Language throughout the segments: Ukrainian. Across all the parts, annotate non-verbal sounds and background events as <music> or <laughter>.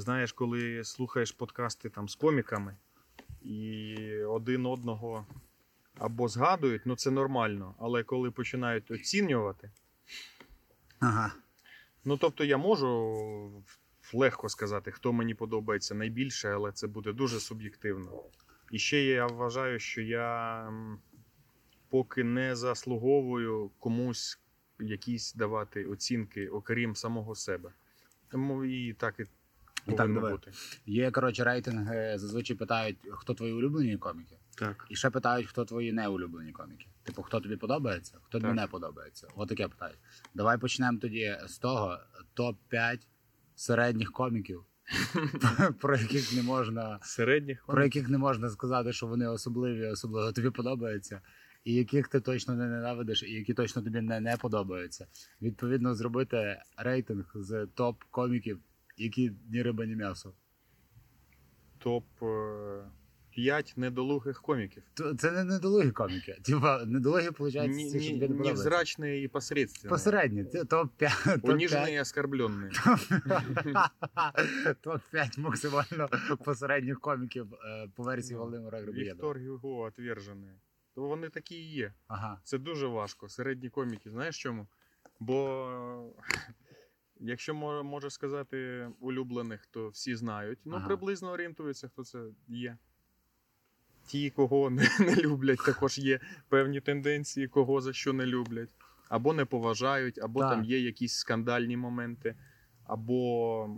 Знаєш, коли слухаєш подкасти там з коміками і один одного або згадують, ну це нормально, але коли починають оцінювати, Ага. ну тобто я можу легко сказати, хто мені подобається найбільше, але це буде дуже суб'єктивно. І ще я вважаю, що я поки не заслуговую комусь якісь давати оцінки, окрім самого себе. Тому і так і Ну, так, давай. бути. Є, коротше, рейтинги, зазвичай питають, хто твої улюблені коміки, Так. і ще питають, хто твої неулюблені коміки. Типу, хто тобі подобається, хто тобі не подобається. От таке питають. Давай почнемо тоді з того топ-5 середніх коміків, <laughs> про яких не можна. Середніх Про яких не можна сказати, що вони особливі, особливо тобі подобаються, і яких ти точно не ненавидиш, і які точно тобі не, не подобаються. Відповідно, зробити рейтинг з топ коміків, які ні риба, ні м'ясо. топ 5 недолугих коміків. Це не недолугі коміки. Типа, недолугі, виходить, Ні- ті, що тобі не. Невзрачні і посередственні. Посередні, це топ-5. Унижені і оскорбленні. <laughs> Топ-5 максимально посередніх коміків е, по версії Володимира Грибоєдова. Віктор Гюго отвержений. То вони такі і є. Ага. Це дуже важко. Середні коміки. Знаєш чому? Бо якщо мо- може сказати улюблених, то всі знають. Ну, Ага. приблизно орієнтуються, хто це є. Ті, кого не, <laughs> не люблять, також є певні тенденції, кого за що не люблять. Або не поважають, або Так. там є якісь скандальні моменти, або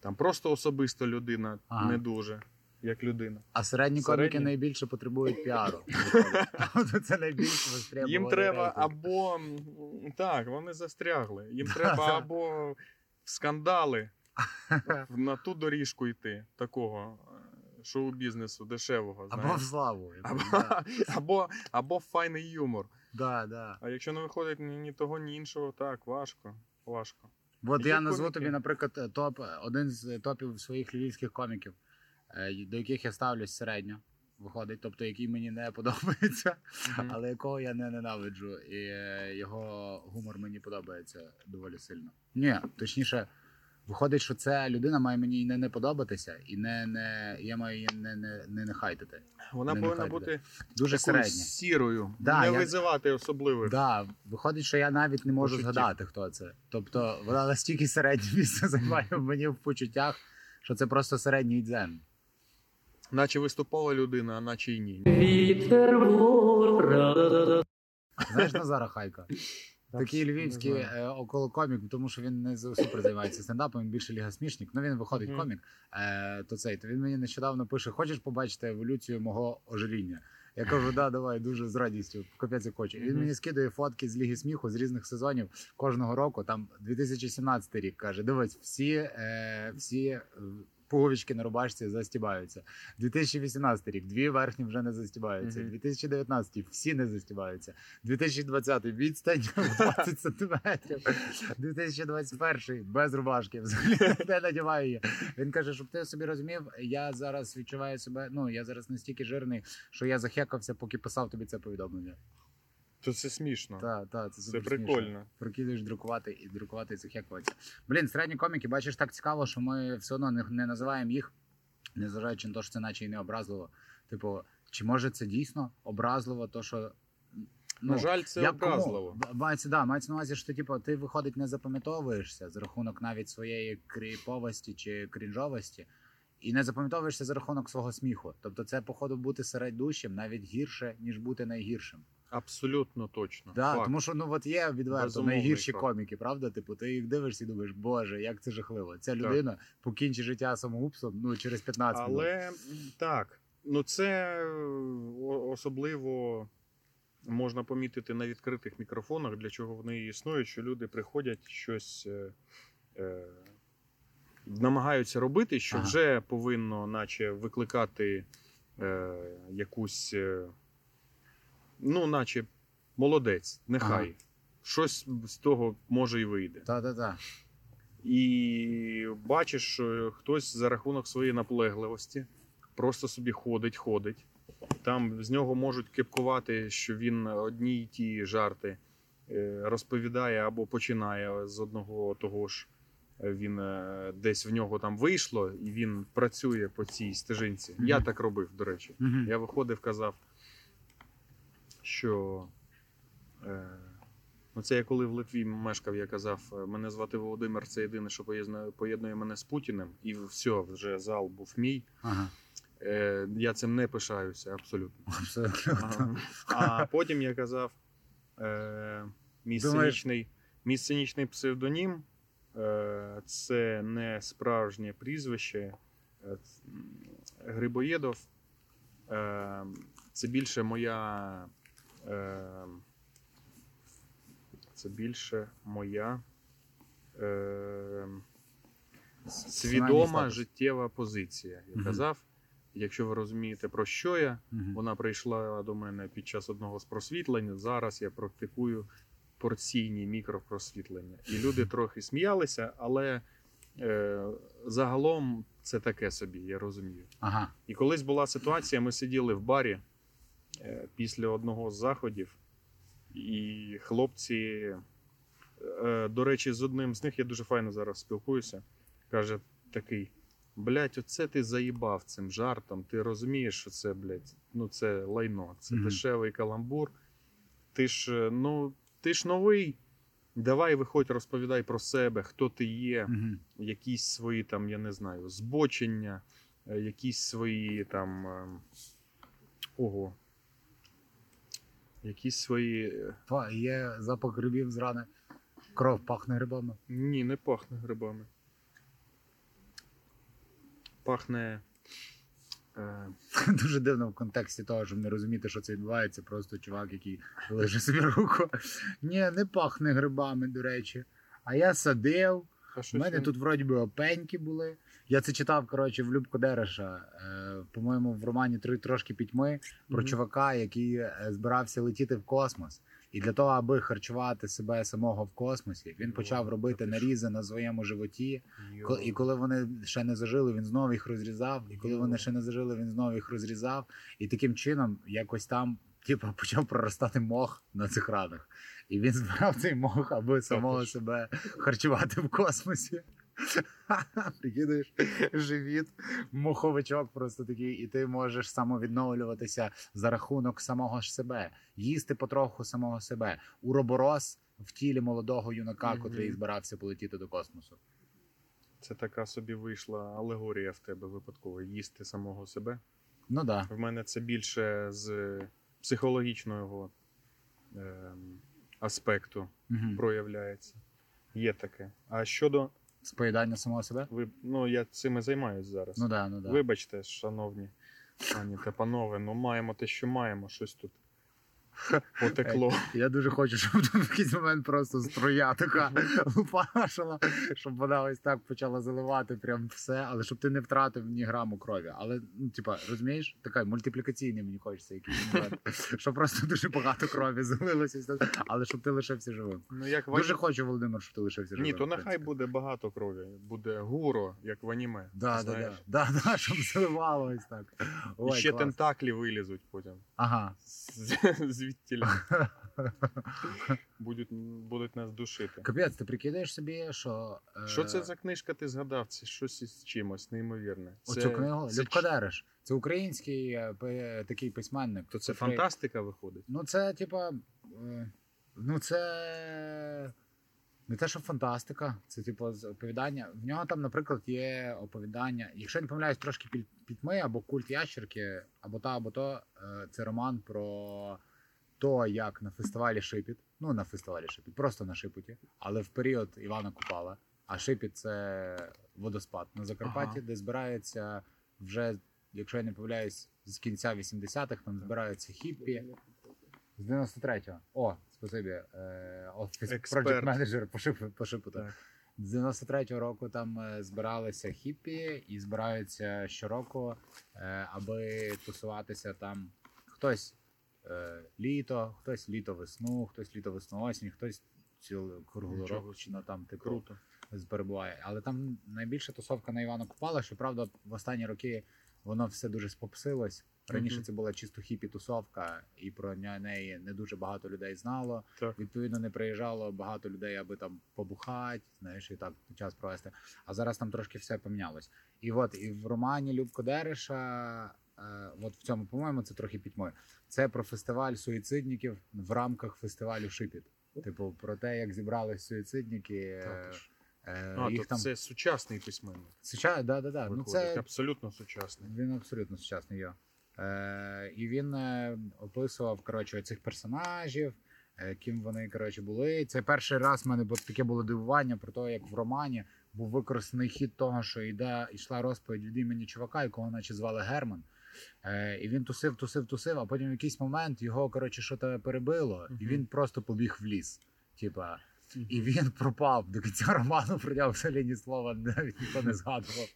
там просто особисто людина Ага. не дуже, як людина. А середні Середні? коміки найбільше потребують піару. <laughs> Це найбільше востребований Їм треба рейтинг. або так, вони застрягли. Їм <laughs> треба або в скандали <laughs> на ту доріжку йти, такого е, шоу-бізнесу дешевого. Або в славу. Або, Да, або, або файний юмор. да. да. А якщо не виходить ні, ні того, ні іншого, так, важко. важко. От Є я назву коміки. тобі, наприклад, топ, один з топів своїх львівських коміків, е, до яких я ставлюсь середньо. Виходить, тобто який мені не <laughs> подобається, Мгм. але якого я не ненавиджу, і е, його гумор мені подобається доволі сильно. Ні, точніше, виходить, що ця людина має мені і не, не подобатися, і не, не я маю її не, не, не, не хайтити. Вона Не повинна нехай бути Дуже середня. сірою, Да, не я- визивати особливих. Да, виходить, що я навіть не можу Почуттів. згадати, хто це. Тобто вона настільки середнє місце займає <laughs> мені в почуттях, що це просто середній дзен. Наче виступала людина, а наче й ні. Вітер вора. Знаєш Назара Хайка? Такий львівський е, околокомік, тому що він не супер займається стендапом, він більше ліга смішник. Ну він виходить Мгм. комік. Е, то цей то він мені нещодавно пише: хочеш побачити еволюцію мого ожиріння? Я кажу, да, давай, дуже з радістю. Капець як хочу. І Він мені скидує фотки з Ліги сміху з різних сезонів кожного року. Там 2017 рік каже: дивись, всі, е, всі е, пуговички на рубашці застібаються. 2018 рік, дві верхні вже не застібаються. Мгм. 2019 всі не застібаються. 2020 відстань <laughs> в 20 сантиметрів. 2021 без рубашки. Взагалі <laughs> не надіваю її. Він каже, щоб ти собі розумів, я зараз відчуваю себе. Ну я зараз настільки жирний, що я захекався, поки писав тобі це повідомлення. То це смішно. Та, та, це, Це прикольно. смішно. Прикидуєш друкувати і друкувати і захекуватися. Блін, середні коміки, бачиш, так цікаво, що ми все одно не, не називаємо їх, незважаючи на те, що це наче і не образливо. Типу, чи може це дійсно образливо, то що. Ну, На жаль, це образливо. Мається, да, мається на увазі, що ти, типу, ти виходить не запам'ятовуєшся за рахунок навіть своєї кріповості чи крінжовості, і не запам'ятовуєшся за рахунок свого сміху. Тобто, це, походу, бути середдущим навіть гірше, ніж бути найгіршим. Абсолютно точно. Да, Факт. тому що ну от є відверто Безумовний найгірші факт. коміки, правда? Типу, ти їх дивишся і думаєш, боже, як це жахливо. Ця людина покінчить життя самогубством ну через 15 минут. Але так, ну це е, особливо можна помітити на відкритих мікрофонах, для чого вони існують, що люди приходять щось. Е, е, намагаються робити, що Ага. вже повинно, наче, викликати е, якусь, е, ну, наче, молодець, нехай. Ага. Щось з того може і вийде. Та-та-та. І бачиш, що хтось за рахунок своєї наполегливості просто собі ходить, ходить. Там з нього можуть кепкувати, що він одні й ті жарти е, розповідає або починає з одного того ж він е, десь в нього там вийшло, і він працює по цій стежинці. Мгм. Я так робив, до речі. Мгм. Я виходив, казав, що. Е, ну це я коли в Литві мешкав, я казав, е, мене звати Володимир, це єдине, що поєднує, поєднує мене з Путіним, і все, вже зал був мій. Ага. Е, я цим не пишаюся абсолютно. Абсолютно. Ага. А потім я казав, е, мій, сценічний, мій сценічний псевдонім е, це не справжнє прізвище. Е, Грибоєдов. Це більше моя. Е, це більше моя. Е, свідома життєва позиція. Я казав, якщо ви розумієте, про що я, Мгм. вона прийшла до мене під час одного з просвітлень. Зараз я практикую порційні мікропросвітлення. І люди <laughs> трохи сміялися, але е, загалом це таке собі, я розумію. Ага. І колись була ситуація, ми сиділи в барі після одного з заходів, і хлопці, е, до речі, з одним з них я дуже файно зараз спілкуюся. Каже такий: блять, оце ти заїбав цим жартом. Ти розумієш, що це, блядь, ну це лайно, це Мгм. дешевий каламбур. Ти ж, е, ну, ти ж новий. Давай виходь, розповідай про себе, хто ти є Мгм. якісь свої там, я не знаю, збочення, е, якісь свої там. ем, Ого. Якісь свої. е, Па- Є запах грибів з рани. Кров пахне грибами. Ні, не пахне грибами. Пахне. Е, <laughs> Дуже дивно в контексті того, щоб не розуміти, що це відбувається. Просто чувак, який лежить собі руку. <laughs> Ні, не пахне грибами, до речі. А я садив. У мене тут вроді би опеньки були. Я це читав, коротше, в Любко Дереша. Е, по-моєму, в романі Три трошки пітьми про Мгм. чувака, який е, збирався летіти в космос. І для того, аби харчувати себе самого в космосі, він почав робити нарізи на своєму животі. І коли вони ще не зажили, він знову їх розрізав. І коли вони ще не зажили, він знову їх розрізав. І таким чином якось там типу, <laughs> почав проростати мох на цих ранах. І він збирав цей мох, аби самого себе харчувати в космосі. <laughs> Прикидаєш, живіт, моховичок просто такий, і ти можеш самовідновлюватися за рахунок самого ж себе, їсти потроху самого себе. Уроборос в тілі молодого юнака, Мгм. котрий збирався полетіти до космосу. Це така собі вийшла алегорія в тебе випадково їсти самого себе. Ну да. В мене це більше з психологічного ем, аспекту Угу. проявляється. Є таке. А щодо Споїдання самого себе? ви, ну я цим і займаюсь зараз. Ну да, ну да. Вибачте, шановні пані та панове, ну маємо те, що маємо, щось тут потекло. Я дуже хочу, щоб тут в якийсь момент просто струя така лупашила, щоб вона ось так почала заливати прям все, але щоб ти не втратив ні граму крові. Але, ну, типа, розумієш, така мультиплікаційний мені хочеться якийсь момент. <laughs> Щоб просто дуже багато крові залилося, але щоб ти лишився живим. Ну як Дуже хочу, Володимир, щоб ти лишився живим. Ні, то нехай буде багато крові. Буде гуро, як в аніме. Да, да, да, да, да, <laughs> щоб заливало ось так. І ще клас. тентаклі вилізуть потім. Ага. З- Звідтіля. Будуть, будуть нас душити. Капець, ти прикидаєш собі, що. е, Що це за книжка, ти згадав? Це щось із чимось неймовірне. Оцю книгу це, Любко. Це український е, такий письменник. То це котрий- фантастика виходить. Ну, це, типа. е, Ну, це. Не те, що фантастика, це типу оповідання. В нього там, наприклад, є оповідання. Якщо я не помиляюсь, трошки пітьми або культ ящерки, або та, або то. е, Це роман про то, як на фестивалі Шипіт. Ну, на фестивалі Шипіт, просто на Шипоті, але в період Івана Купала. А Шипіт це водоспад на Закарпатті, Ага. де збирається вже, якщо я не помиляюсь, з кінця 80-х там збираються хіппі. З 93-го. О, спасибі. Е, офіс project менеджер по Так. З 93-го року там е, збиралися хіппі і збираються щороку, е, аби тусуватися там хтось літо, хтось літо весну, хтось літо весну осінь, хтось цілу круглу там типу Круто. перебуває. Але там найбільша тусовка на Івана Купала, що правда в останні роки воно все дуже спопсилось. Раніше це була чисто хіпі тусовка, і про неї не дуже багато людей знало. Так. Відповідно, не приїжджало багато людей, аби там побухати, знаєш, і так час провести. А зараз там трошки все помінялось. І от і в романі Любко Дереша, е, от в цьому, по-моєму, це трохи пітьмою. Це про фестиваль суїцидників в рамках фестивалю Шипіт. Типу, про те, як зібрались суїцидники. е, Також. е, А, їх то там це сучасний письменник. Суча... да, да, да. Ну, це абсолютно сучасний. він абсолютно сучасний його. Е, і він е, описував коротше, цих персонажів, е, ким вони коротше, були. Це перший раз в мене таке було дивування про те, як в романі був використаний хід того, що йде, йшла розповідь від імені чувака, якого наче звали Герман. Е, і він тусив, тусив, тусив, а потім в якийсь момент його коротше, що то перебило, і він просто побіг в ліс. Типа, і він пропав до кінця роману, про нього взагалі ні слова навіть ніхто не згадував.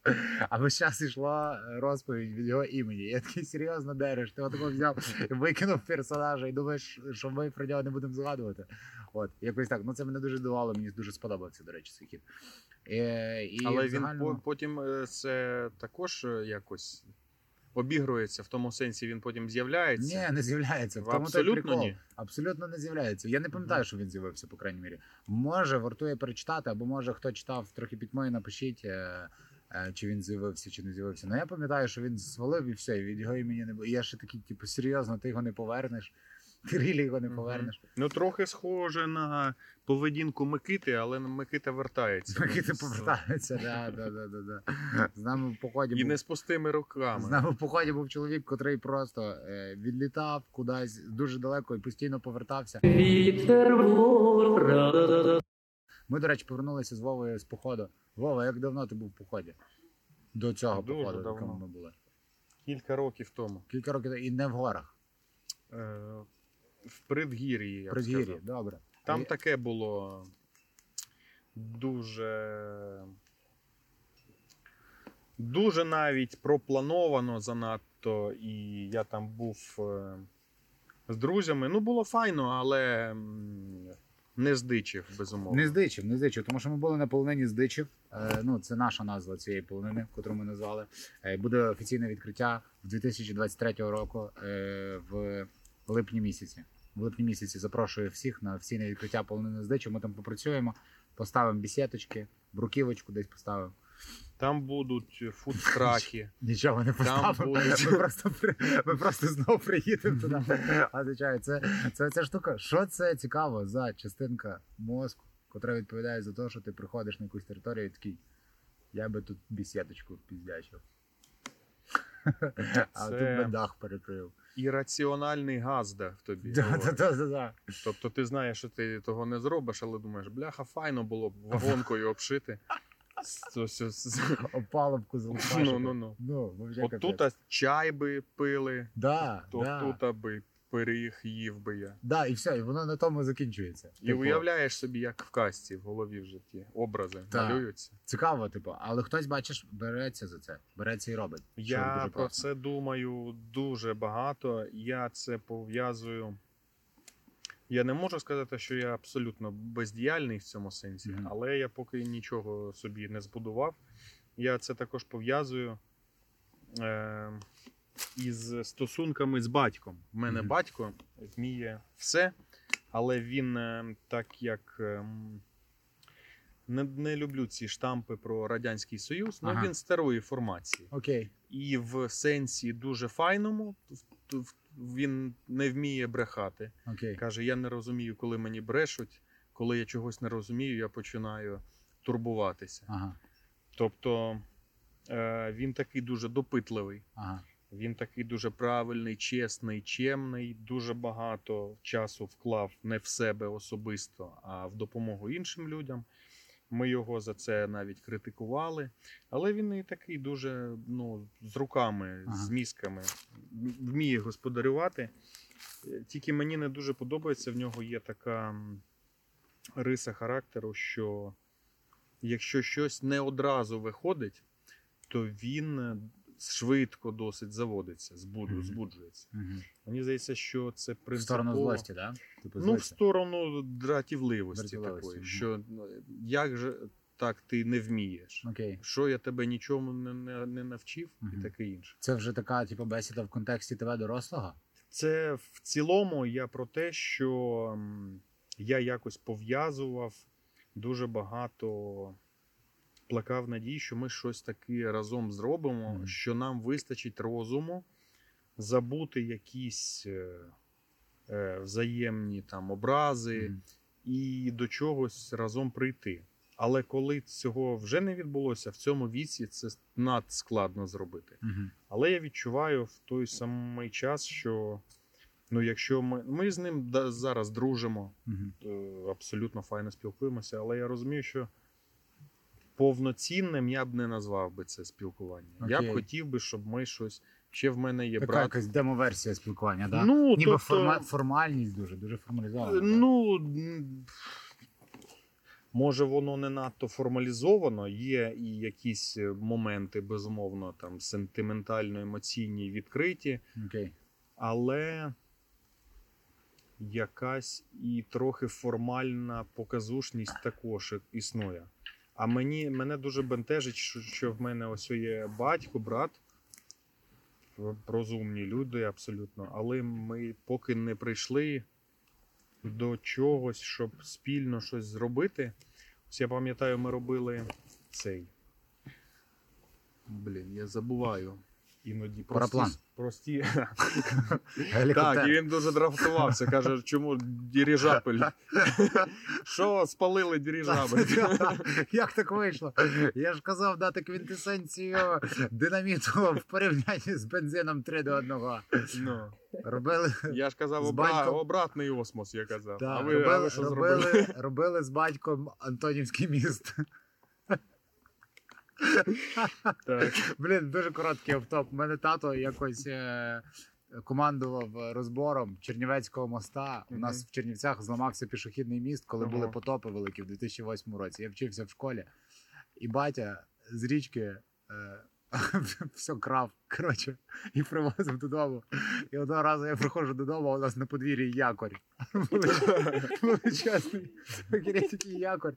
А весь час йшла розповідь від його імені. Я такий серйозно дереш. Ти отако взяв і викинув персонажа і думаєш, що ми про нього не будемо згадувати. От, якось так. Ну це мене дуже дивувало, мені дуже сподобався, до речі, цей хід. Е, і Але в він потім е, це також якось обігрується в тому сенсі, він потім з'являється. Ні, не з'являється. В тому той Абсолютно прикол. ні. Абсолютно не з'являється. Я не пам'ятаю, що він з'явився, по крайній мірі. Може, вартує перечитати, або може хто читав трохи пітьмою, напишіть, е, е, чи він з'явився, чи не з'явився. Ну я пам'ятаю, що він свалив і все, і від його імені не було. І я ще такий, типу, серйозно, ти його не повернеш. Ти рілі його не повернеш. Ну, трохи схоже на поведінку Микити, але Микита вертається. Микити З- повертаються, да, да, да, да, да. <laughs> З нами в поході І був не з пустими руками. З нами в поході був чоловік, котрий просто е, відлітав кудись дуже далеко і постійно повертався. Вітер. Ми, до речі, повернулися з Вовою з походу. Вова, як давно ти був в поході? До цього Дуже походу, в давно. якому ми були. Кілька років тому. Кілька років і не в горах. Е, В предгір'ї, я б Предгір'ї, сказав. добре. Там таке було дуже. Дуже навіть проплановано занадто, і я там був е, з друзями. Ну, було файно, але м, не здичив, безумовно. Не здичив, не здичив, тому що ми були на полонині здичив. Е, ну, це наша назва цієї полонини, яку ми назвали. Е, буде офіційне відкриття в 2023 року е, в липні місяці. В липні місяці запрошую всіх на офіційне відкриття полонини здичів. Ми там попрацюємо, поставимо бісеточки, бруківочку десь поставимо. Там будуть фудтраки. <laughs> Нічого не поставимо. будуть- Ми просто, ми просто знову приїдемо туди. А звичайно, це, це ця штука. Що це цікаво за частинка мозку, котра відповідає за те, що ти приходиш на якусь територію і такий. Я би тут бісідочку впіздячив. <laughs> А тут би дах перекрив. Ірраціональний газда в тобі. Да, говорить. да, да, да. Тобто ти знаєш, що ти того не зробиш, але думаєш, бляха, файно було б вагонкою обшити. Опалубку залишати. Ну, ну, ну. Ну, вообще От тут чай би пили, Да, то да. тут аби пиріг їв би я. Да, і все, і воно на тому закінчується. І Типу, уявляєш собі, як в касті в голові в житті образи Так. малюються. Цікаво, типу, але хтось, бачиш, береться за це, береться і робить. Я про класно. це думаю дуже багато. Я це пов'язую. Я не можу сказати, що я абсолютно бездіяльний в цьому сенсі, Мгм. але я поки нічого собі не збудував. Я це також пов'язую е, із стосунками з батьком. У мене Мгм. батько вміє все, але він е, так як. ем, не, не люблю ці штампи про Радянський Союз, але Ага. він старої формації. Окей. І в сенсі дуже файному він не вміє брехати. Окей. Каже: я не розумію, коли мені брешуть. Коли я чогось не розумію, я починаю турбуватися. Ага. Тобто е, він такий дуже допитливий, Ага. Він такий дуже правильний, чесний, чемний, дуже багато часу вклав не в себе особисто, а в допомогу іншим людям. Ми його за це навіть критикували. Але він і такий дуже ну, з руками, Ага. з мізками, вміє господарювати. Тільки мені не дуже подобається, в нього є така риса характеру, що якщо щось не одразу виходить, то він швидко досить заводиться, збуду, Мгм. збуджується. Угу. Мені здається, що це В сторону злості, да? Типу, Ну, в сторону дратівливості такої, мгм. що ну, як же так ти не вмієш. Окей. Що я тебе нічому не, не, не навчив, Мгм. і таке інше. Це вже така, типу, бесіда в контексті тебе дорослого? Це в цілому я про те, що я якось пов'язував дуже багато. Плекав надій, що ми щось таке разом зробимо, Мгм. що нам вистачить розуму забути якісь е, е, взаємні там образи Мгм. і до чогось разом прийти. Але коли цього вже не відбулося, в цьому віці це надскладно зробити. Мгм. Але я відчуваю в той самий час, що ну, якщо ми, ми з ним зараз дружимо, е, абсолютно файно спілкуємося, але я розумію, що повноцінним я б не назвав би це спілкування. Я б хотів би, щоб ми щось. Ще в мене є Така брат. якась демоверсія спілкування, да? Ну, Ніби тобто, форма... формальність дуже, дуже формалізована. Ну, може, воно не надто формалізовано. Є і якісь е, моменти, безумовно, там сентиментально емоційні відкриті, Окей. але якась і трохи формальна показушність також існує. А мені мене дуже бентежить, що, що в мене ось є батько, брат. Розумні люди абсолютно, але ми поки не прийшли до чогось, щоб спільно щось зробити. Ось я пам'ятаю, ми робили цей. Блін, я забуваю. Іноді прості, Параплан. прості <laughs> так, і він дуже драфтувався. Каже, чому дирижабель? <laughs> Що спалили дирижабель? Як так вийшло? Я ж казав дати квінтесенцію динаміту в порівнянні з бензином 3 до 1. Ну, Робили, я ж казав, обра... батьком. обратний осмос, я казав. да, а ви, а ви що робили, зробили? робили з батьком Антонівський міст. Так. Блін, дуже короткий автоп. У мене тато якось е, командував розбором Чернівецького моста. У нас в Чернівцях зламався пішохідний міст, коли були потопи великі в 2008 році. Я вчився в школі, і батя з річки. Е, <laughs> все крав, коротше, <laughs> і привозив додому. І одного разу я приходжу додому, а у нас на подвір'ї якорь. <laughs> Величезний такий якорь.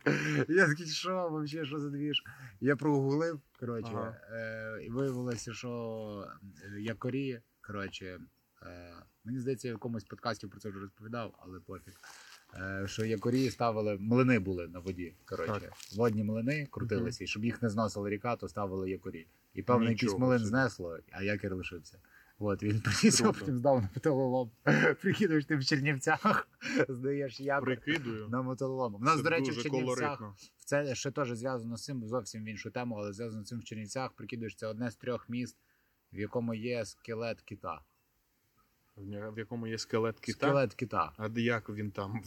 Я такий, що взагалі, що за двіж? Я прогуглив, коротше, Ага. е, і виявилося, що якорі, коротше, е, мені здається, я в якомусь подкасті про це вже розповідав, але пофіг. Е, що якорі ставили, млини були на воді. Коротше, водні млини крутилися, і щоб їх не зносила ріка, то ставили якорі. І певно, якийсь малин знесло, а якір лишився. От, він приніс, потім здав на металолом. <laughs> Прикидуєш ти в Чернівцях, <laughs> здаєш Прикидую. на металолом. У нас, Це до речі, в Чернівцях колоритно. це ще теж зв'язано з цим, зовсім в іншу тему, але зв'язано з цим в Чернівцях. Прикидуєш, це одне з трьох міст, в якому є скелет кита. В якому є скелет кита. Скелет кита. А де як він там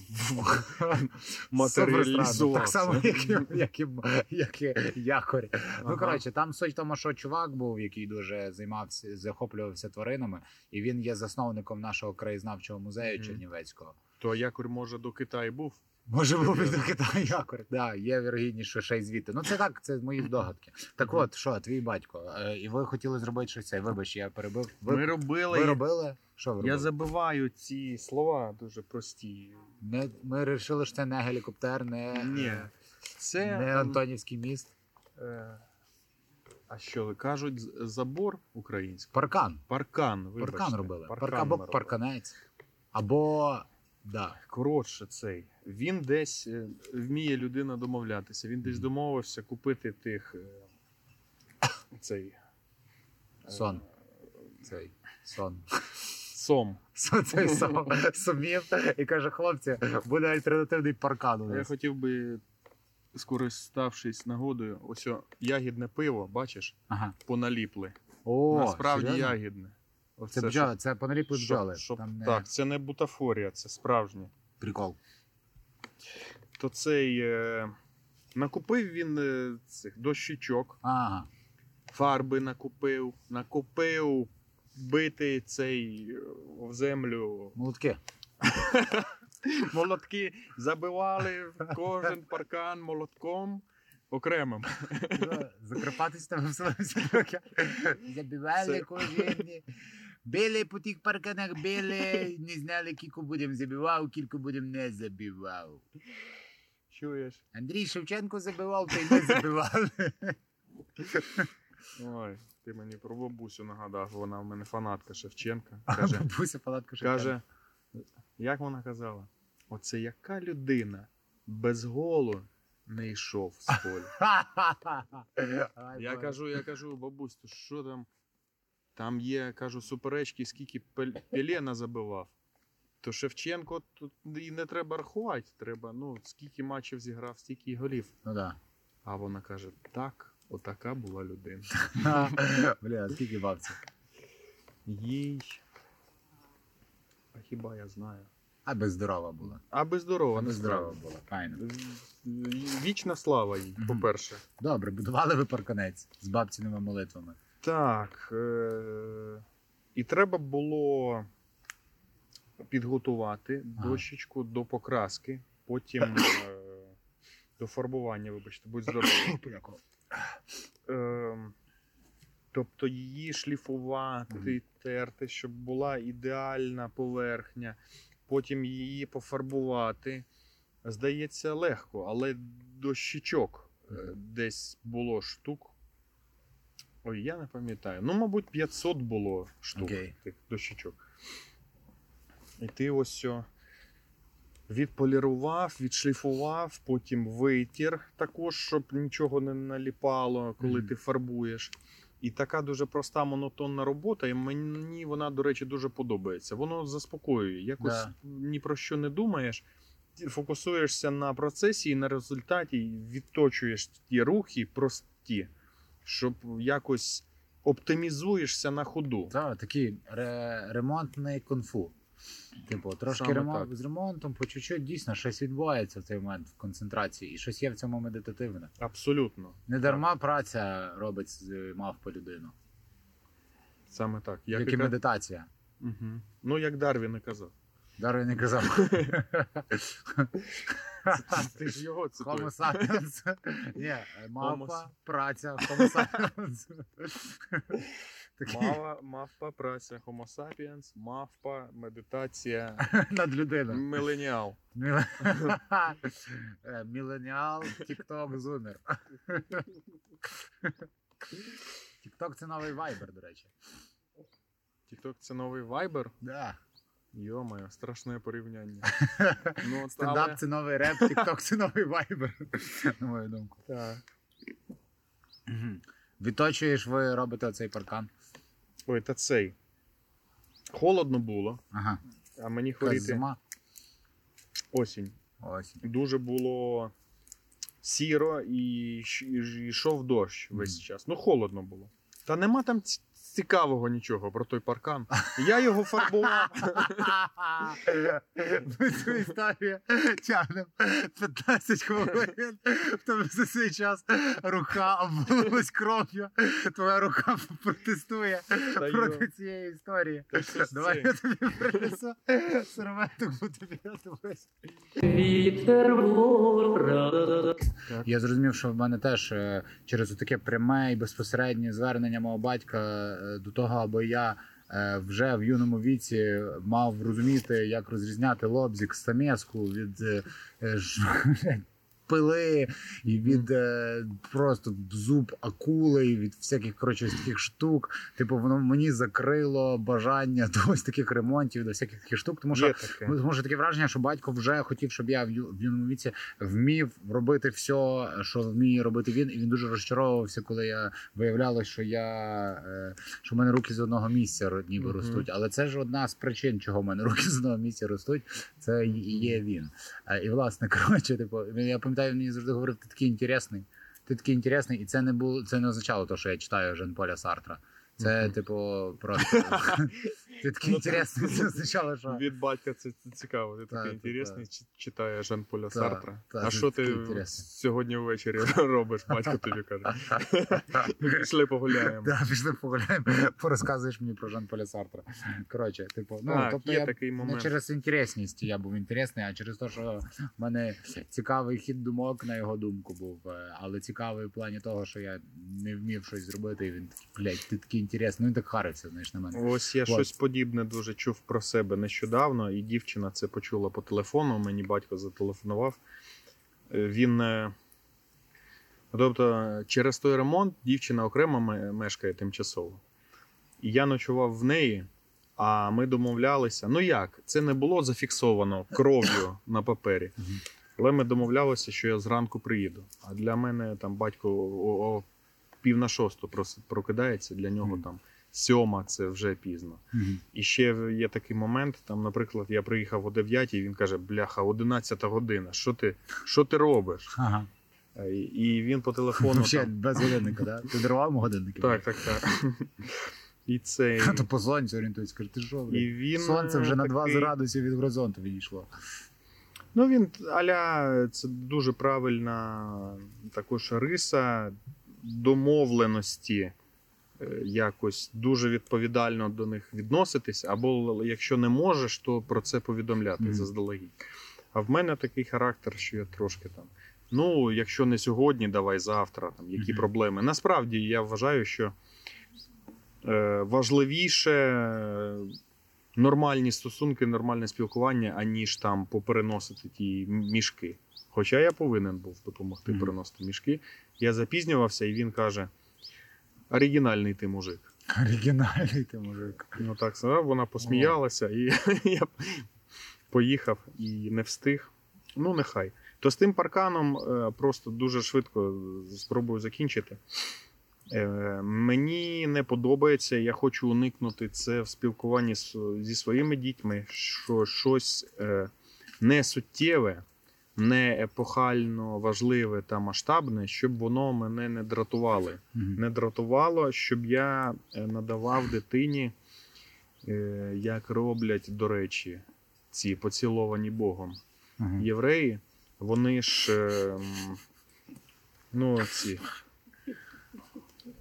матеріалізувався? Так само, як і, як і, як і якорь. Ну, коротше, там суть в тому, що чувак був, який дуже займався, захоплювався тваринами, і він є засновником нашого краєзнавчого музею. Чернівецького. То якорь може до Китаю був. Може був і до Китаю якорь. Да, є вірогідність, що ще й звідти. Ну це так, це мої здогадки. Так от, що, твій батько, е, і ви хотіли зробити щось це. Вибач, я перебив. Ви, Ми робили. ви робили? Що ви робили? Я забиваю ці слова дуже прості. Ми, ми вирішили, що це не гелікоптер, не, Ні. е, Це не Антонівський міст. Е, А що кажуть, з- забор український? Паркан. Паркан. Вибачте. Паркан робили. Паркан Парка, або ми робили. парканець. Або. Да. Коротше, цей. Він десь е, вміє людина домовлятися. Він десь домовився купити тих. е, Цей. е, Сон. Цей сон. Сом. Цей сом сумів і каже: хлопці, буде альтернативний паркан у Я хотів би, скориставшись нагодою, ось о, ягідне пиво, бачиш, Ага. поналіпли. О, Насправді серйозно? ягідне. Це Оце, бджоли, це поналіпли бджоли. щоб- Там не... Так, це не бутафорія, це справжнє. Прикол. То цей. Е, накупив він е, цих дощечок, Ага. фарби накупив, накупив бити цей е, в землю. Молотки. <laughs> Молотки забивали кожен паркан молотком окремим. Закарпатись там <laughs> трохи. Забивали Це- Били по тих парканах, били, <laughs> не знали, кілько будемо забивав, кілько будемо не забивав. Чуєш? Андрій Шевченко забивав, то й ми забивали. Ой, ти мені про бабусю нагадав, вона в мене фанатка Шевченка. А <laughs> Каже, бабуся палатка Шевченка. каже, як вона казала? Оце яка людина без голу не йшов з поля. <laughs> Я кажу, я кажу, бабусь, то що там? Там є, кажу, суперечки, скільки Пел- Пелена забивав. То Шевченко тут і не треба рахувати. Треба, ну, скільки матчів зіграв, стільки й голів. Ну да. А вона каже: так, отака була людина. <laughs> Бля, скільки бабців? Їй. А хіба я знаю? Аби здорова була. Аби здорова, Аби здорова здорова. була. Файно. Вічна слава їй, по-перше. Добре, будували ви парканець з бабціними молитвами. Так. Е- і треба було підготувати Ага. дощечку до покраски, потім <coughs> е- до фарбування, вибачте, будь здоровий. <coughs> Е- тобто її шліфувати, терти, щоб була ідеальна поверхня, потім її пофарбувати. Здається, легко, але дощечок е, десь було штук. Ой, я не пам'ятаю. Ну, мабуть, 500 було штук Окей. тих дощечок. І ти ось о, відполірував, відшліфував, потім витір також, щоб нічого не наліпало, коли Мгм. ти фарбуєш. І така дуже проста монотонна робота, і мені вона, до речі, дуже подобається. Воно заспокоює. Якось Да. ні про що не думаєш. Фокусуєшся на процесі і на результаті і відточуєш ті рухи прості, щоб якось оптимізуєшся на ходу. Так, такий ре- ремонтний кунг-фу. Типу, трошки Саме ремонт так. з ремонтом, по чуть-чуть дійсно щось відбувається в цей момент в концентрації, і щось є в цьому медитативне. Абсолютно. Не дарма праця робить з мавпи людину. Саме так. Як, Як і і медитація. Мгм. Ну, як Дарвін і казав. Дарвін не казав. <laughs> Ти ж його <laughs> Homo цитуєш. sapiens. Ні, мавпа, праця, Homo sapiens. Мава, мавпа, праця, homo sapiens, мавпа, медитація, <laughs> над людиною. міленіал. Міле- <laughs> Е, Міленіал, Тікток, Зумер. Тікток це новий вайбер, до речі. Тікток це новий вайбер. Да. Йо-моє, страшне порівняння. <laughs> Ну, Стендап але- це новий реп, Тікток це новий вайбер. На мою думку. Так. Відточуєш, ви робите цей паркан. Ой, та цей. Холодно було, Ага. а мені хворіти зима. осінь. Ось. Дуже було сіро і йшов дощ весь час. Ну, холодно було. Та нема там цікавого нічого про той паркан. Я його фарбував. Ми цю історію тягнемо 15 хвилин. В тебе за цей час рука обвалилась кров'ю. Твоя рука протестує проти цієї історії. Давай я тобі принесу серветок, бо тобі. Вітер. Я зрозумів, що в мене теж е, через таке пряме і безпосереднє звернення мого батька е, до того, аби я е, вже в юному віці мав розуміти, як розрізняти лобзік самеску від е, е, <laughs> пили і від е, просто зуб акули, і від всяких коротше таких штук. Типу, воно мені закрило бажання до ось таких ремонтів, до всяких таких штук, тому що таке. Тому що таке враження, що батько вже хотів, щоб я в ю- в юному віці вмів робити все, що вміє робити він, і він дуже розчаровувався, коли я виявлялося, що я е, що в мене руки з одного місця ніби Мгм. ростуть. Але це ж одна з причин, чого в мене руки з одного місця ростуть. Це і є він. Е, І власне, <laughs> коротше, типу, я пам'ятаю, він мені завжди говорив, ти такий інтересний. Ти такий інтересний, і це не було це не означало, то, що я читаю Жан Поля Сартра. Це, типу, просто <laughs> <laughs> ти такий Ну, інтересний. <laughs> Означало, що Від батька це цікаво. Ти Та, такий та, інтересний, чи- читає Жан Поля Сартра. А що ти сьогодні ввечері робиш? Батько тобі каже. Пішли погуляємо. Пішли погуляємо, порозказуєш мені про Жан Поля Сартра. Коротше, типу, ну тобто я такий не через інтересність я був інтересний, а через те, що в мене цікавий хід думок на його думку був. е, Але цікавий в плані того, що я не вмів щось зробити, і він такий, блядь, ти такий інтересний. Ну він так харився, знаєш, на мене. Ось я От. щось подібне дуже чув про себе нещодавно, і дівчина це почула по телефону. Мені батько зателефонував. Е, Він. е, Тобто, через той ремонт дівчина окремо мешкає тимчасово. І я ночував в неї, а ми домовлялися. Ну як, це не було зафіксовано кров'ю на папері. Але ми домовлялися, що я зранку приїду. А для мене там батько о, о пів на шосту прокидається, для нього Мгм. там сьома це вже пізно. Мгм. І ще є такий момент. Там, наприклад, я приїхав о 9 і він каже: Бляха, 11 година. Що ти, що ти робиш? Ага. Е, І він по телефону. Ще там, без годинника, да? Ти дарував йому годинники? так, так, так. І це. <laughs> То по сонцю орієнтується, каже, ти що, І він Сонце вже на 2 такий- градусів від горизонту відійшло. Ну він аля це дуже правильна також риса домовленості. е, Якось дуже відповідально до них відноситись, або якщо не можеш, то про це повідомляти Мгм. заздалегідь. А в мене такий характер, що я трошки там. Ну, якщо не сьогодні, давай завтра. Там які Мгм. проблеми. Насправді я вважаю, що е, важливіше е, нормальні стосунки, нормальне спілкування, аніж там попереносити ті мішки. Хоча я повинен був допомогти Мгм. переносити мішки. Я запізнювався, і він каже: оригінальний ти мужик. Оригінальний ти мужик. Ну так сказав, вона посміялася, і <laughs> я поїхав і не встиг. Ну, нехай. То з тим парканом е, просто дуже швидко спробую закінчити. Е, Мені не подобається, я хочу уникнути це в спілкуванні зі своїми дітьми, що щось е, не епохально важливе та масштабне, щоб воно мене не дратувало Мгм. не дратувало, щоб я е, надавав дитині, е, як роблять, до речі, ці поціловані Богом Ага. євреї. Вони ж е, ну, ці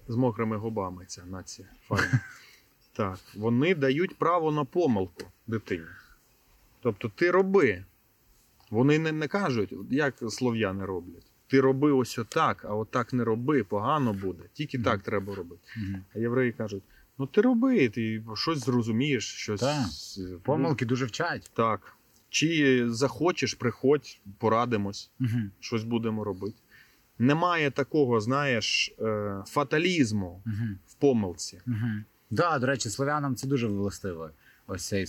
з мокрими губами ця нація. Файна. <laughs> Так, вони дають право на помилку дитині. Тобто, ти роби. Вони не, не кажуть, як слов'яни роблять. Ти роби ось отак, а отак не роби, погано буде. Тільки так треба робити. А євреї кажуть: ну ти роби, ти щось зрозумієш, щось. Так. ну, Помилки дуже вчать. так. Чи захочеш, приходь, порадимось, щось будемо робити. Немає такого, знаєш, е, фаталізму в помилці. Да, до речі, слов'янам це дуже властиво. Ось цей е,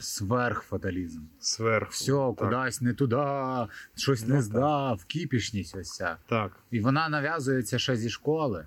сверхфаталізм. Зверху. Все, так. кудись не туди, щось Ну, не здав, кіпішність ось ця. Так. І вона нав'язується ще зі школи.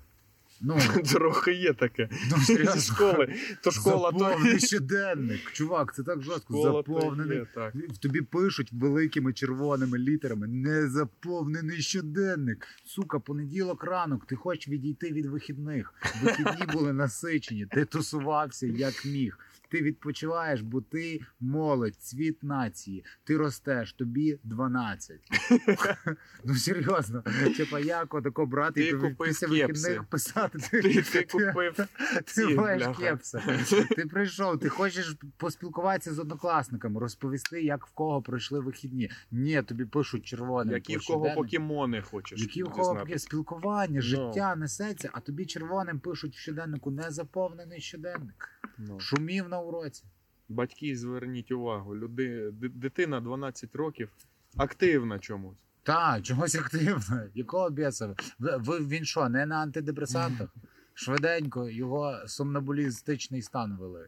Ну, <laughs> Трохи є таке. ну Зі школи. То школа то Заповнений щоденник. Чувак, це так жорстко. Школа то Заповнений. є, так. Тобі пишуть великими червоними літерами незаповнений щоденник. Сука, понеділок ранок, ти хочеш відійти від вихідних. Вихідні були насичені, ти тусувався як міг. Ти відпочиваєш, бо ти молодь, цвіт нації. Ти ростеш, тобі 12. <laughs> ну серйозно, типа як отако брати і після вихідних писати. Ти, купив. <laughs> Ти маєш кепси. Ти прийшов, ти хочеш поспілкуватися з однокласниками, розповісти, як в кого пройшли вихідні. Ні, тобі пишуть червоним. Які в кого покемони хочеш. Які в кого спілкування, Ну. життя несеться, а тобі червоним пишуть в щоденнику незаповнений щоденник. Ну. Шумів на уроці. Батьки, зверніть увагу, люди, дитина 12 років активна чомусь. Так, чогось активно. Якого біса? Ви, він що, не на антидепресантах? Швиденько його сомнобулістичний стан вели.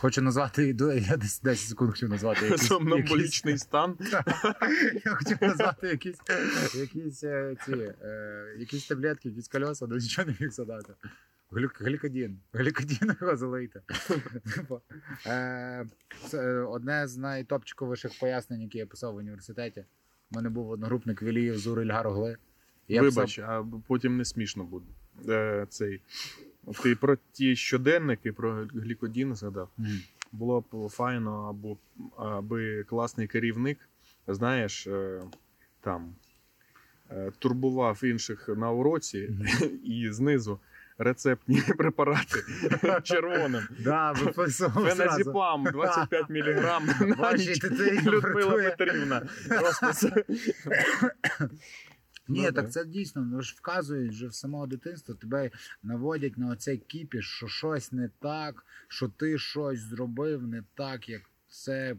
Хочу назвати <laughs> іду- я десь 10 секунд хотів назвати якісь, Сомнобулічний стан. <laughs> Я хотів назвати якісь, якісь, е, ці, е, якісь таблетки, якісь колеса, але нічого не міг задати. Глікодін. Глікодін <laughs> його залийте. Типу, е, Це одне з найтопчиковіших пояснень, які я писав в університеті. У мене був одногрупник Віліїв Зур Ільгар Огли. Вибач, а потім не смішно буде. Е, цей. Ти про ті щоденники, про глікодін згадав. Мгм. Було б файно, або аби класний керівник, знаєш, е, там е, турбував інших на уроці <laughs> і знизу рецептні <laughs> препарати <laughs> червоним. Да, зразу. 25 мг на ніч. Людмила. Петрівна. Просто <coughs> Ні, Ну, так да. це дійсно ну, ж вказують вже в самого дитинства, тебе наводять на оцей кіпіш, що щось не так, що ти щось зробив не так, як це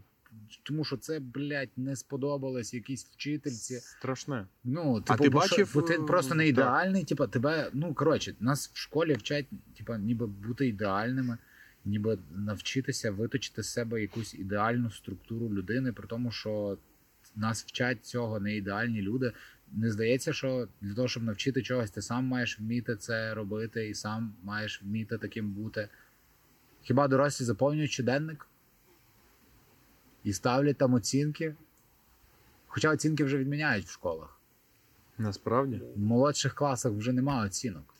тому що це, блядь, не сподобалось якійсь вчительці. Страшне. Ну, типу, ти бо бачив, бо ти е, просто не ідеальний. Типу, тебе, ну коротше, нас в школі вчать, типу, ніби бути ідеальними, ніби навчитися виточити з себе якусь ідеальну структуру людини, при тому, що нас вчать цього не ідеальні люди. Не здається, що для того, щоб навчити чогось, ти сам маєш вміти це робити і сам маєш вміти таким бути. Хіба дорослі заповнюють щоденник і ставлять там оцінки? Хоча оцінки вже відміняють в школах. Насправді. В молодших класах вже немає оцінок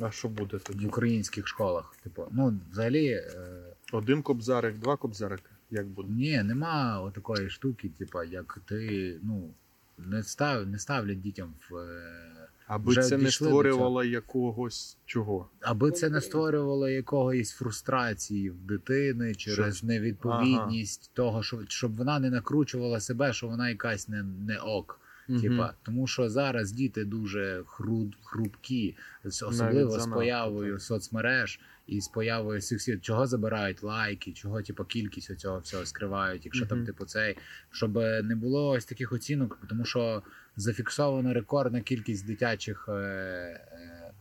А що буде в українських школах. Типу, ну взагалі е, Один кобзарик, два кобзарика. Як буде? ні, нема такої штуки, типу, як ти ну не став, не ставлять дітям в. е, Аби Вже це не створювало якогось чого. Аби це не створювало якоїсь фрустрації в дитини через Що- невідповідність того, що щоб вона не накручувала себе, що вона якась не, не ок. Типа, тому що зараз діти дуже хру, хрупкі, особливо з появою так. соцмереж і з появою всіх всіх, чого забирають лайки, чого типу, кількість цього всього скривають, якщо там, типу, цей, щоб не було ось таких оцінок, тому що зафіксовано рекордна кількість дитячих е, е,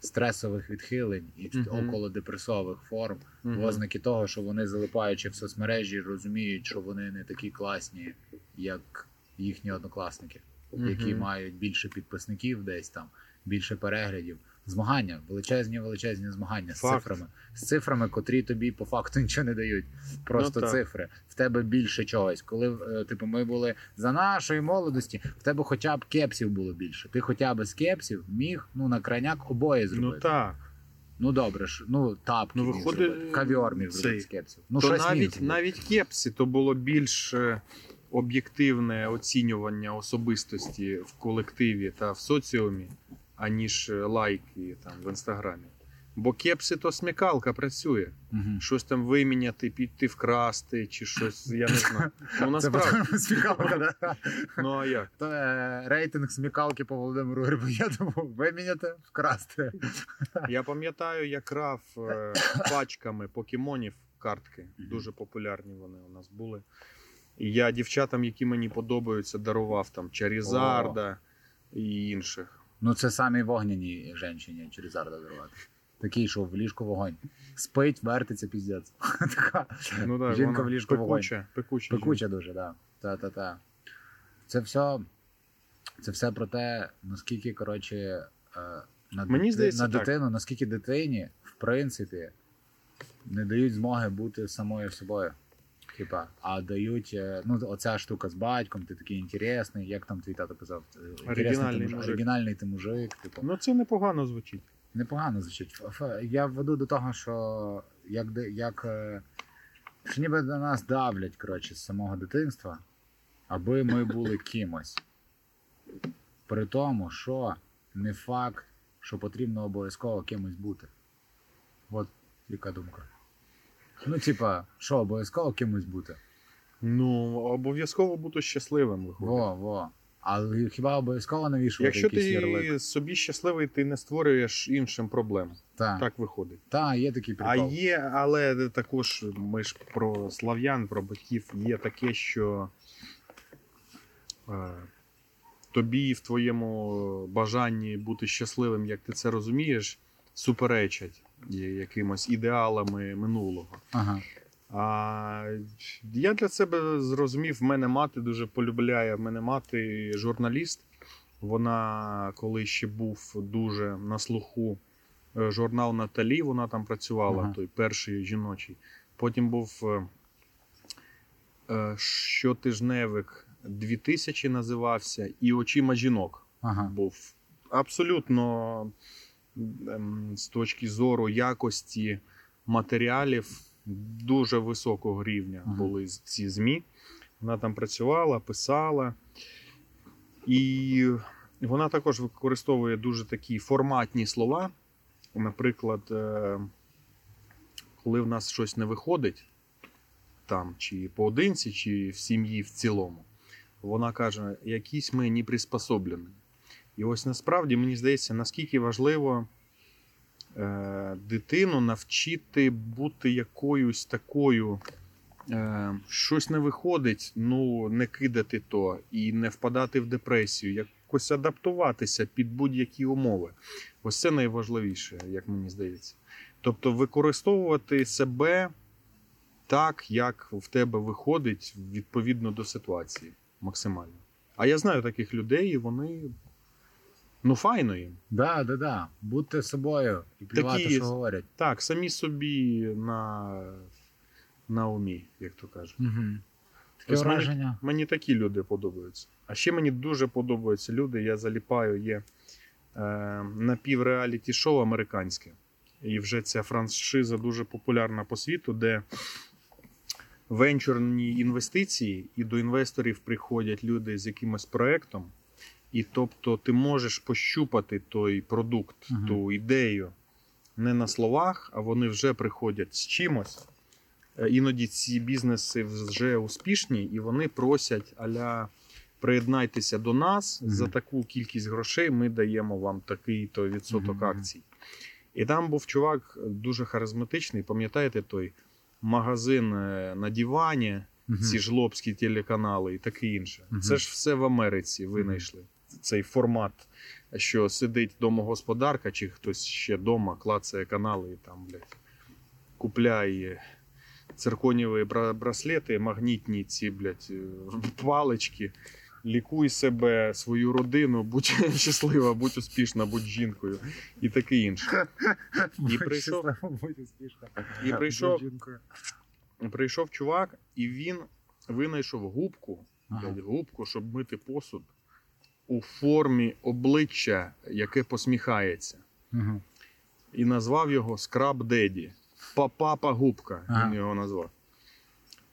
стресових відхилень і около околодепресових форм. Мгм. Ознаки того, що вони залипаючи в соцмережі, розуміють, що вони не такі класні, як їхні однокласники, які мають більше підписників десь там, більше переглядів. Змагання, величезні, величезні змагання з цифрами. З цифрами, котрі тобі по факту <laughs> нічого не дають. Просто Ну, цифри. В тебе більше чогось. Коли е, типу, ми були за нашої молодості, в тебе хоча б кепсів було більше. Ти хоча б з кепсів міг ну, на крайняк обоє зробити. Ну так. Ну добре ж, ну тапки Ну, виходить, кавіор міг зробити з кепсів. Ну, то щось навіть, навіть кепсі то було більш е, об'єктивне оцінювання особистості в колективі та в соціумі, аніж е, лайки там в інстаграмі. Бо кепси то смікалка працює. Мгм. Щось там виміняти, піти вкрасти, чи щось, я не знаю. <laughs> Ну насправді. смікалка, да? <laughs> Ну а як? То, е, Рейтинг смікалки по Володимиру Грибоєдову виміняти, вкрасти. <laughs> Я пам'ятаю, я крав е, пачками покемонів картки. Дуже популярні вони у нас були. І я дівчатам, які мені подобаються, дарував там Чарізарда і інших. Ну це самі вогняні жінки через Арда дарувати. Такий, що в ліжку вогонь. Спить, вертиться, піздець. <laughs> Така Ну, да, Жінка в ліжку вогонь. пекуча, пекуча. пекуча дуже, да. Та-та-та. Це все, це все про те, наскільки, коротше, е, на, Мені здається, на так. дитину, наскільки дитині, в принципі, не дають змоги бути самою собою. Типа, а дають, е, ну, оця штука з батьком, ти такий інтересний, як там твій тато казав, е, Оригінальний ти мужик. оригінальний ти мужик. Типу. Ну це непогано звучить. Непогано звучить. Я веду до того, що як, як е, що ніби до нас давлять коротше, з самого дитинства, аби ми були кимось. При тому, що не факт, що потрібно обов'язково кимось бути. От яка думка. Ну, типа, що обов'язково кимось бути? Ну, обов'язково бути щасливим виходить. Во, во. Але хіба обов'язково навішувати Якщо якийсь ти ярлик? собі щасливий, ти не створюєш іншим проблем. Так, Так виходить. та, є такий А є, але також ми ж про слав'ян, про батьків, є таке, що е, тобі в твоєму бажанні бути щасливим, як ти це розумієш, суперечать якимось ідеалами минулого. Ага. А я для себе зрозумів, в мене мати дуже полюбляє. В мене мати журналіст. Вона, коли ще був дуже на слуху е, журнал Наталі, вона там працювала, Ага. той перший жіночий. Потім був е, е, щотижневик 2000 називався, і очима жінок Ага. був абсолютно з точки зору якості матеріалів дуже високого рівня були ці ЗМІ. Вона там працювала, писала. І вона також використовує дуже такі форматні слова. Наприклад, е, коли в нас щось не виходить, там, чи поодинці, чи в сім'ї в цілому, вона каже, якісь ми не приспособлені. І ось насправді мені здається, наскільки важливо е, дитину навчити бути якоюсь такою е, щось не виходить, ну не кидати то і не впадати в депресію, якось адаптуватися під будь-які умови. Ось це найважливіше, як мені здається. Тобто використовувати себе так, як в тебе виходить відповідно до ситуації максимально. А я знаю таких людей, і вони ну файно їм. Да, да, да. Будьте собою і плювати, Такі що говорять. Так, самі собі на, на умі, як то кажуть. Угу. Таке мені- Мені такі люди подобаються. А ще мені дуже подобаються люди. Я заліпаю, є е, напівреаліті шоу американське. І вже ця франшиза дуже популярна по світу, де венчурні інвестиції, і до інвесторів приходять люди з якимось проектом. І тобто ти можеш пощупати той продукт, Мгм. ту ідею не на словах, а вони вже приходять з чимось. Е, Іноді ці бізнеси вже успішні, і вони просять аля приєднайтеся до нас Мгм. за таку кількість грошей. Ми даємо вам такий-то відсоток Мгм. акцій. І там був чувак дуже харизматичний. Пам'ятаєте той магазин е, на дивані, ці жлобські телеканали і таке інше. Це ж все в Америці винайшли. Цей формат, що сидить домогосподарка, чи хтось ще вдома, клацає канали і там, блядь, купляє цирконіві браслети, магнітні ці, блядь, е, палички. Лікуй себе, свою родину, будь <laughs> щаслива, будь успішна, будь жінкою і таке інше. <laughs> Будь прийшов-. І прийшов, прийшов чувак, і він винайшов губку, Ага. губку, щоб мити посуд у формі обличчя, яке посміхається. Мгм. І назвав його Скраб Деді. Папа губка, Ага. він його назвав.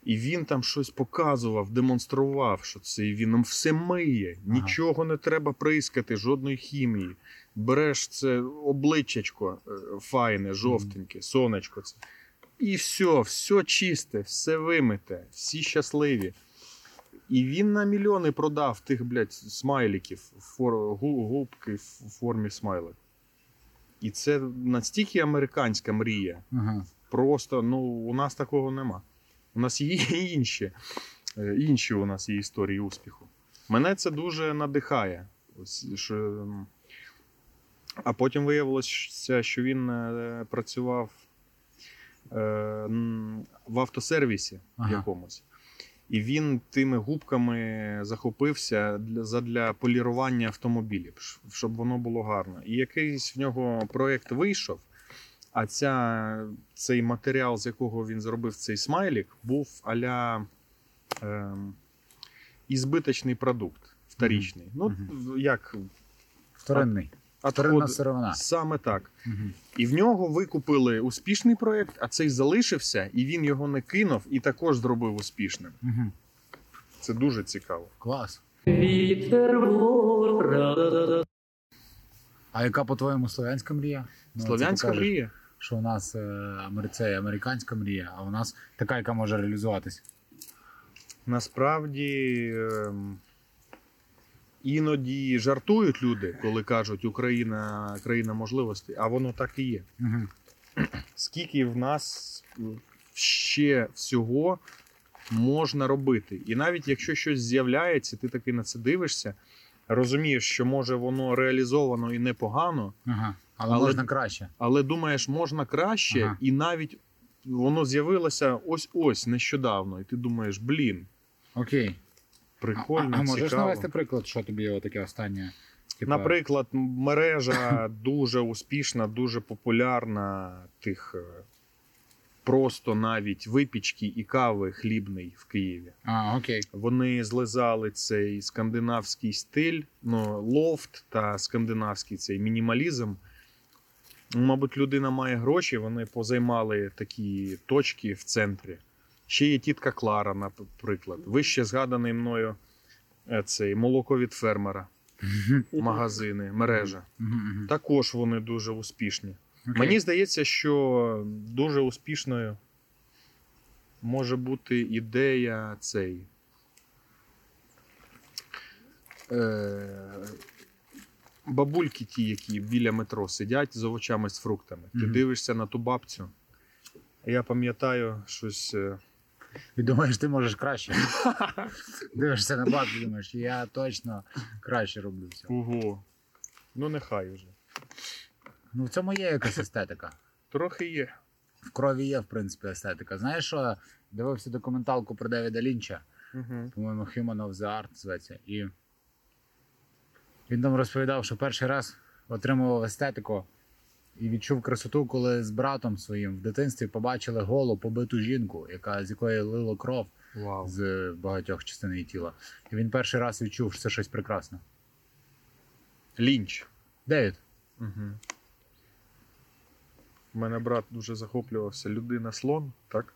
І він там щось показував, демонстрував, що це і він нам все миє, Ага. нічого не треба прискати, жодної хімії. Береш це обличчячко е, файне, жовтеньке, сонечко. Це. І все, все чисте, все вимите, всі щасливі. І він на мільйони продав тих, блядь, смайликів, фор, гу- губки в формі смайлик. І це настільки американська мрія. Ага. Просто ну, у нас такого нема. У нас є <laughs> інші, е, інші у нас є історії успіху. Мене це дуже надихає. Ось, що... А потім виявилося, що він е, працював е, в автосервісі Ага. якомусь. І він тими губками захопився для, задля полірування автомобілів, щоб воно було гарно. І якийсь в нього проєкт вийшов, а ця, цей матеріал, з якого він зробив цей смайлік, був аля ем, ізбиточний продукт, вторічний. Ну, Мгм. як Вторинний. Вторинна сировина. саме так. Мгм. І в нього викупили успішний проєкт, а цей залишився, і він його не кинув і також зробив успішним. Мгм. Це дуже цікаво. Клас. А яка, по-твоєму, слов'янська мрія? Ну, Слов'янська кажеш, мрія. Що у нас е, це американська мрія, а у нас така, яка може реалізуватись. Насправді ем, іноді жартують люди, коли кажуть Україна країна можливостей, а воно так і є. Угу. Скільки в нас ще всього можна робити. І навіть якщо щось з'являється, ти таки на це дивишся, розумієш, що може воно реалізовано і непогано, Ага. Але, Але- можна краще. але думаєш, можна краще, Ага. і навіть воно з'явилося ось-ось нещодавно. І ти думаєш, блін, Окей. Прикольно, а, а можеш цікаво. навести приклад, що тобі таке останнє? Типа, Наприклад, мережа дуже успішна, дуже популярна тих е, просто навіть випічки і кави хлібний в Києві. А, окей. Вони злизали цей скандинавський стиль, ну, лофт та скандинавський цей мінімалізм. Мабуть, людина має гроші, вони позаймали такі точки в центрі. Ще є тітка Клара, наприклад. Вище згаданий мною е, цей молоко від фермера, магазини, мережа. Також вони дуже успішні. Мені здається, що дуже успішною може бути ідея цей. Е, бабульки ті, які біля метро сидять з овочами з фруктами. Ти дивишся на ту бабцю. Я пам'ятаю щось. І думаєш, ти можеш краще. Дивишся на бак і думаєш, я точно краще роблю все. Ого. Ну, нехай вже. Ну, в цьому є якась естетика. Трохи є. В крові є, в принципі, естетика. Знаєш, що дивився документалку про Девіда Лінча, Угу. по-моєму, Human of the Art зветься. І він там розповідав, що перший раз отримував естетику і відчув красоту, коли з братом своїм в дитинстві побачили голу побиту жінку, яка з якої лило кров Вау. з багатьох частин її тіла. І він перший раз відчув, що це щось прекрасне. Лінч. Девід, Угу. У мене брат дуже захоплювався людина слон, так?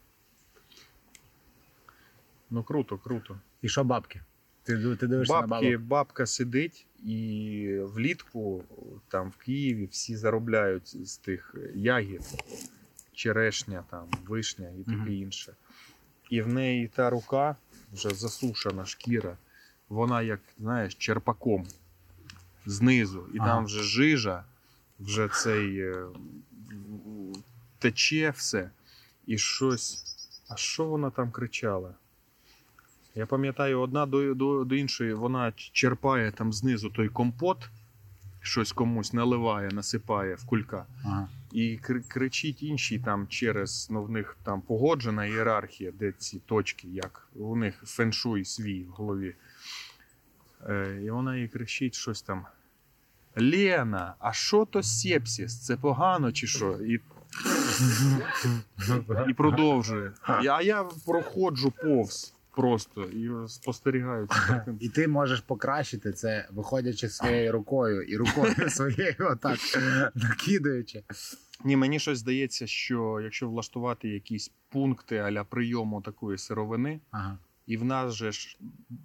Ну круто, круто. і що бабки? Ти, ти дивишся на бабок? бабка сидить і влітку там в Києві всі заробляють з тих ягід, черешня, там, вишня і таке Мгм. інше. І в неї та рука, вже засушена шкіра, вона як, знаєш, черпаком знизу. І Ага. там вже жижа, вже цей е, тече все. І щось. А що вона там кричала? Я пам'ятаю, одна до, до, до іншої вона черпає там знизу той компот, щось комусь наливає, насипає в кулька. Ага. І кр- кричить інший там через, ну в них там погоджена ієрархія, де ці точки, як у них феншуй свій в голові. Е, і вона їй кричить щось там. Лена, а що то сепсіс? Це погано чи що? І, і продовжує. А я проходжу повз просто і спостерігаю цю картину. І ти можеш покращити це, виходячи своєю рукою і рукою <laughs> своєю отак накидаючи. Ні, мені щось здається, що якщо влаштувати якісь пункти аля прийому такої сировини, Ага. і в нас же ж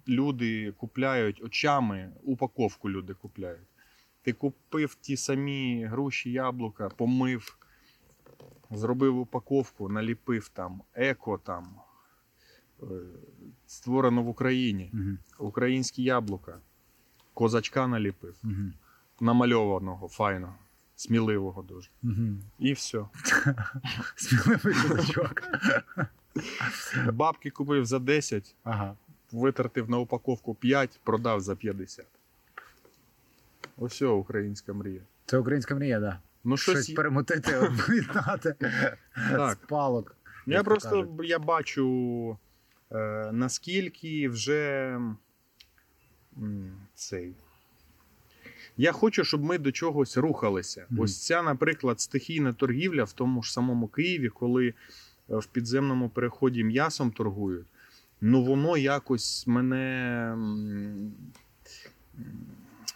люди купляють очами, упаковку люди купляють. Ти купив ті самі груші, яблука, помив, зробив упаковку, наліпив там еко там. Е, Створено в Україні. Угу. Українські яблука. Козачка наліпив, Угу. намальованого, файно, сміливого дуже. Угу. І все. <laughs> Сміливий козачок. Бабки купив за 10, Ага. витратив на упаковку 5, продав за 50. Ось українська мрія. Це українська мрія, да. Ну, Щось, щось, перемотити, об'єднати Так. з палок. я просто я бачу, наскільки вже цей. Я хочу, щоб ми до чогось рухалися. Мгм. Ось ця, наприклад, стихійна торгівля в тому ж самому Києві, коли е, в підземному переході м'ясом торгують. Ну, воно якось мене.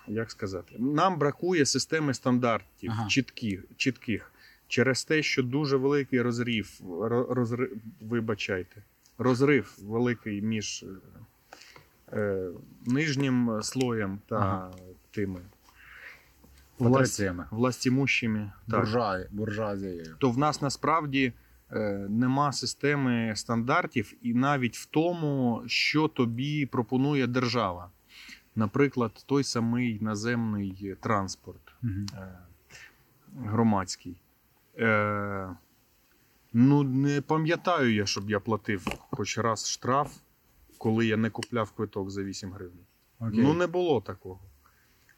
Як сказати, нам бракує системи стандартів Ага. чітких, чітких через те, що дуже великий розрив, ро- розрив, вибачайте, розрив великий між е, е, нижнім слоєм та Ага. тими власть, властімущими. Буржуа, буржуазією. то в нас насправді е, нема системи стандартів, і навіть в тому, що тобі пропонує держава. Наприклад, той самий наземний транспорт Мгм. е, громадський. Е, ну, не пам'ятаю я, щоб я платив хоч раз штраф, коли я не купляв квиток за 8 гривень. Окей. Ну, не було такого.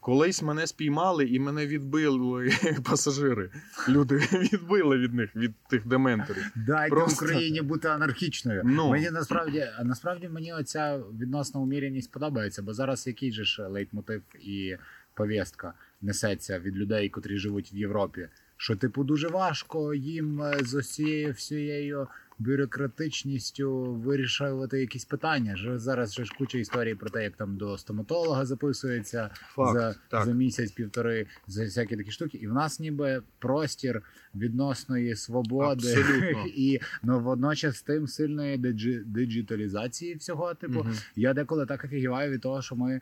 Колись мене спіймали і мене відбили <laughs> пасажири. Люди <laughs> відбили від них, від тих дементорів. Дайте Просто- Україні бути анархічною. Ну. Мені насправді, насправді мені оця відносна уміряність подобається, бо зараз який же ж лейтмотив і повістка несеться від людей, котрі живуть в Європі. Що, типу, дуже важко їм е, з усією всією бюрократичністю вирішувати якісь питання. Ж зараз же ж куча історій про те, як там до стоматолога записується Факт, за, так. за місяць-півтори, за всякі такі штуки. І в нас ніби простір відносної свободи Абсолютно. <laughs> і ну, водночас тим сильної диджи- диджиталізації всього. Типу, Мгм. я деколи так офігіваю від того, що ми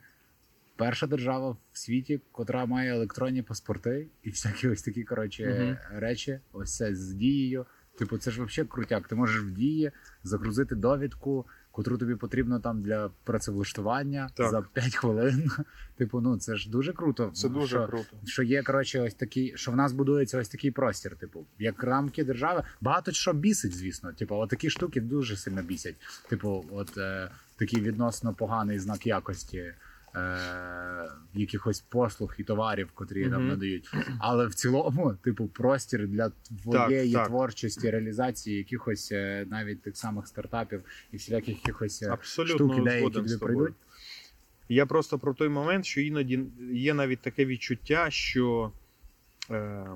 перша держава в світі, котра має електронні паспорти і всякі ось такі коротше Мгм. речі. Ось це з дією. Типу, це ж взагалі крутяк. Ти можеш в дії загрузити довідку, котру тобі потрібно там для працевлаштування Так. за 5 хвилин. <laughs> Типу, ну це ж дуже круто. Це дуже що, круто. що є коротше, ось такий, що в нас будується ось такий простір. Типу, як рамки держави. Багато що бісить, звісно. Типу, от такі штуки дуже сильно бісять. Типу, от е, такий відносно поганий знак якості. Е, якихось послуг і товарів, котрі нам надають, але в цілому, типу, простір для твоєї так. творчості, реалізації якихось е, навіть тих самих стартапів і всіляких якихось е, Абсолютно штук, ідеї, які тобі прийдуть. Я просто про той момент, що іноді є навіть таке відчуття, що е,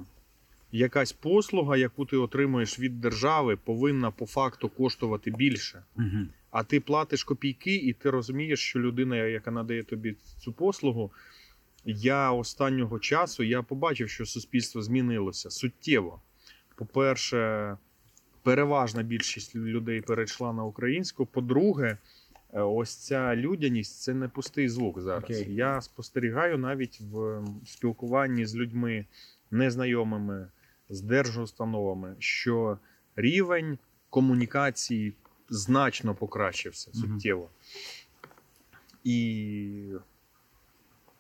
якась послуга, яку ти отримуєш від держави, повинна по факту коштувати більше. Угу. А ти платиш копійки, і ти розумієш, що людина, яка надає тобі цю послугу, я останнього часу я побачив, що суспільство змінилося суттєво. По-перше, переважна більшість людей перейшла на українську. По-друге, е, ось ця людяність це не пустий звук зараз. Окей. Я спостерігаю навіть в спілкуванні з людьми незнайомими, з держустановами, що рівень комунікації значно покращився суттєво. І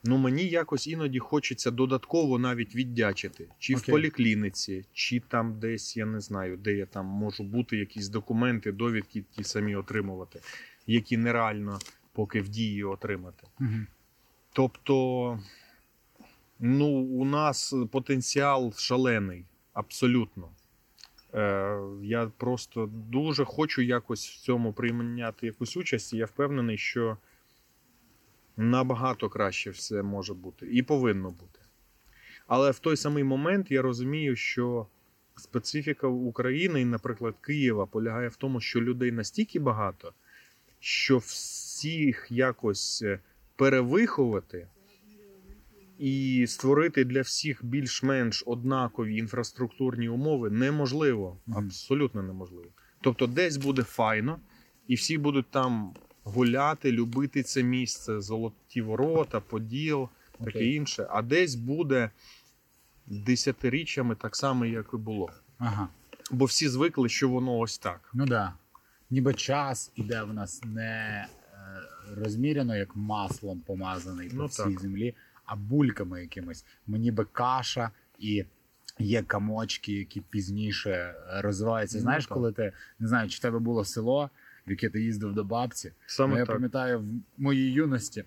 ну, мені якось іноді хочеться додатково навіть віддячити. Чи в Окей. поліклініці, чи там десь, я не знаю, де я там можу бути, якісь документи, довідки ті самі отримувати, які нереально поки в дії отримати. Угу. Тобто, ну, у нас потенціал шалений, абсолютно. Е, я просто дуже хочу якось в цьому прийняти якусь участь, і я впевнений, що набагато краще все може бути і повинно бути. Але в той самий момент я розумію, що специфіка України, і, наприклад, Києва, полягає в тому, що людей настільки багато, що всіх якось е, перевиховати і створити для всіх більш-менш однакові інфраструктурні умови неможливо. Абсолютно неможливо. Тобто, десь буде файно, і всі будуть там гуляти, любити це місце, золоті ворота, поділ, таке Окей. інше. А десь буде десятиріччями так само, як і було. Ага. Бо всі звикли, що воно ось так. Ну да. Ніби час іде в нас не е, розміряно, як маслом помазаний по Ну, всій так. землі, а бульками якимись. Мені би каша і. Є камочки, які пізніше е, розвиваються. Ну, Знаєш, коли ти не знаю, чи в тебе було село, в яке ти їздив до бабці. Саме Ну, я так. пам'ятаю, в моїй юності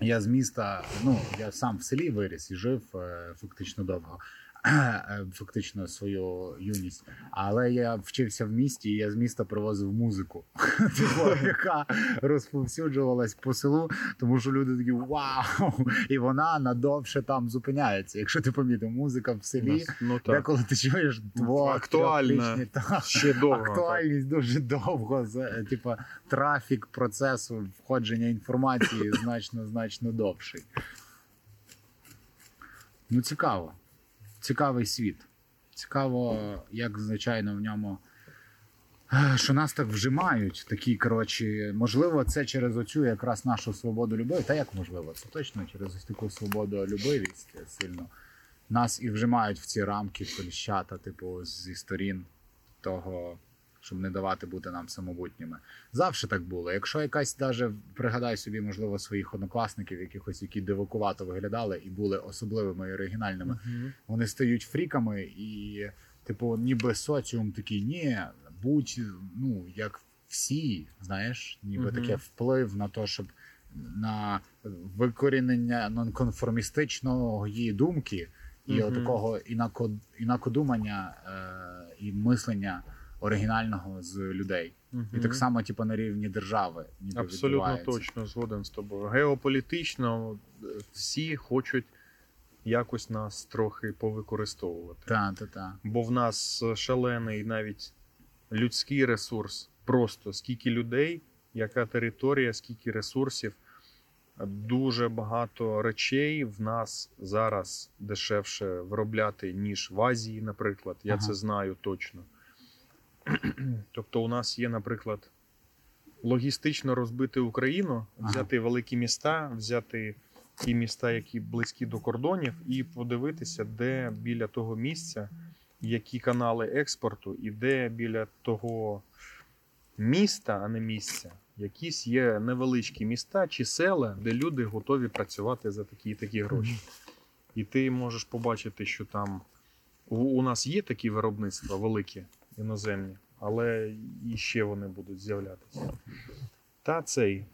я з міста, ну я сам в селі виріс і жив е, фактично довго. Е, <clears throat> Фактично свою юність, але я вчився в місті, і я з міста привозив музику, <laughs> типу, яка розповсюджувалась по селу, тому що люди такі вау! І вона надовше там зупиняється. Якщо ти помітив, музика в селі, Ну так. деколи ти чуєш двох Актуальна. Ще довго. актуальність дуже довго. з- Типа трафік процесу входження інформації <laughs> значно значно довший. Ну, цікаво. Цікавий світ. Цікаво, як звичайно в ньому. е, Що нас так вжимають, такі коротше, можливо, це через оцю якраз нашу свободу любові. Та як можливо? Це точно через ось таку свободу любові сильно. Нас і вжимають в ці рамки коліщата, типу, зі сторін того, щоб не давати бути нам самобутніми. Завжди так було. Якщо якась даже пригадай собі, можливо, своїх однокласників, якихось, які дивакувато виглядали і були особливими і оригінальними, Мгм. вони стають фріками, і, типу, ніби соціум такий, ні, будь ну, як всі, знаєш, ніби Мгм. таке вплив на те, щоб на викорінення нонконформістичної думки і отакого інако, інакодумання е, і мислення оригінального з людей. І так само, типу, на рівні держави. Ніби Абсолютно відбувається. точно згоден з тобою. Геополітично е, всі хочуть якось нас трохи повикористовувати. Та, та, та. Бо в нас шалений навіть людський ресурс. Просто скільки людей, яка територія, скільки ресурсів. Дуже багато речей в нас зараз дешевше виробляти, ніж в Азії, наприклад. Я Ага. це знаю точно. <clears throat> Тобто, у нас є, наприклад, логістично розбити Україну, Ага. взяти великі міста, взяти ті міста, які близькі до кордонів, і подивитися, де біля того місця які канали експорту, і де біля того міста, а не місця, якісь є невеличкі міста чи села, де люди готові працювати за такі і такі гроші. І ти можеш побачити, що там у, у нас є такі виробництва великі, іноземні, але і ще вони будуть з'являтися. Та цей.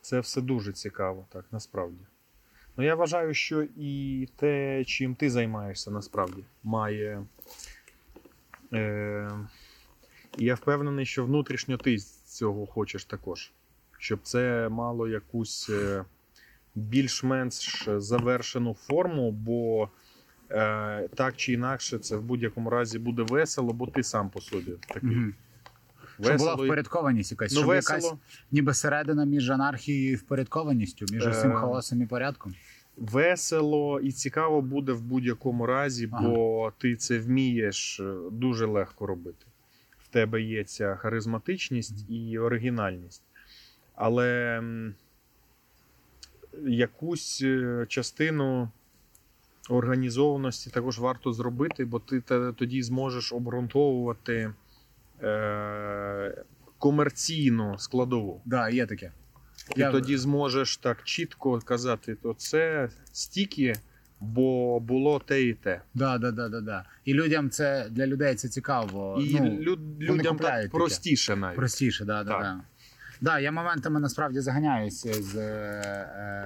Це все дуже цікаво, так, насправді. Ну, я вважаю, що і те, чим ти займаєшся, насправді, має. Е, і я впевнений, що внутрішньо ти цього хочеш також. Щоб це мало якусь е, більш-менш завершену форму, бо так чи інакше це в будь-якому разі буде весело, бо ти сам по собі такий. Мгм. Щоб була впорядкованість якась, Ну, щоб весело. якась ніби середина між анархією і впорядкованістю, між Е, усім хаосом і порядком. Весело і цікаво буде в будь-якому разі, Ага. бо ти це вмієш е, дуже легко робити. В тебе є ця харизматичність і оригінальність. Але якусь е, частину організованості також варто зробити, бо ти тоді зможеш обґрунтовувати е, комерційну складову. Да, є таке. Ти Я- тоді зможеш так чітко казати, то це стільки, бо було те і те. Да, да, да, да, да. І людям це для людей це цікаво. І ну, лю- людям так таке. простіше навіть. Простіше, да, Так. да. Да, я моментами насправді заганяюся з е,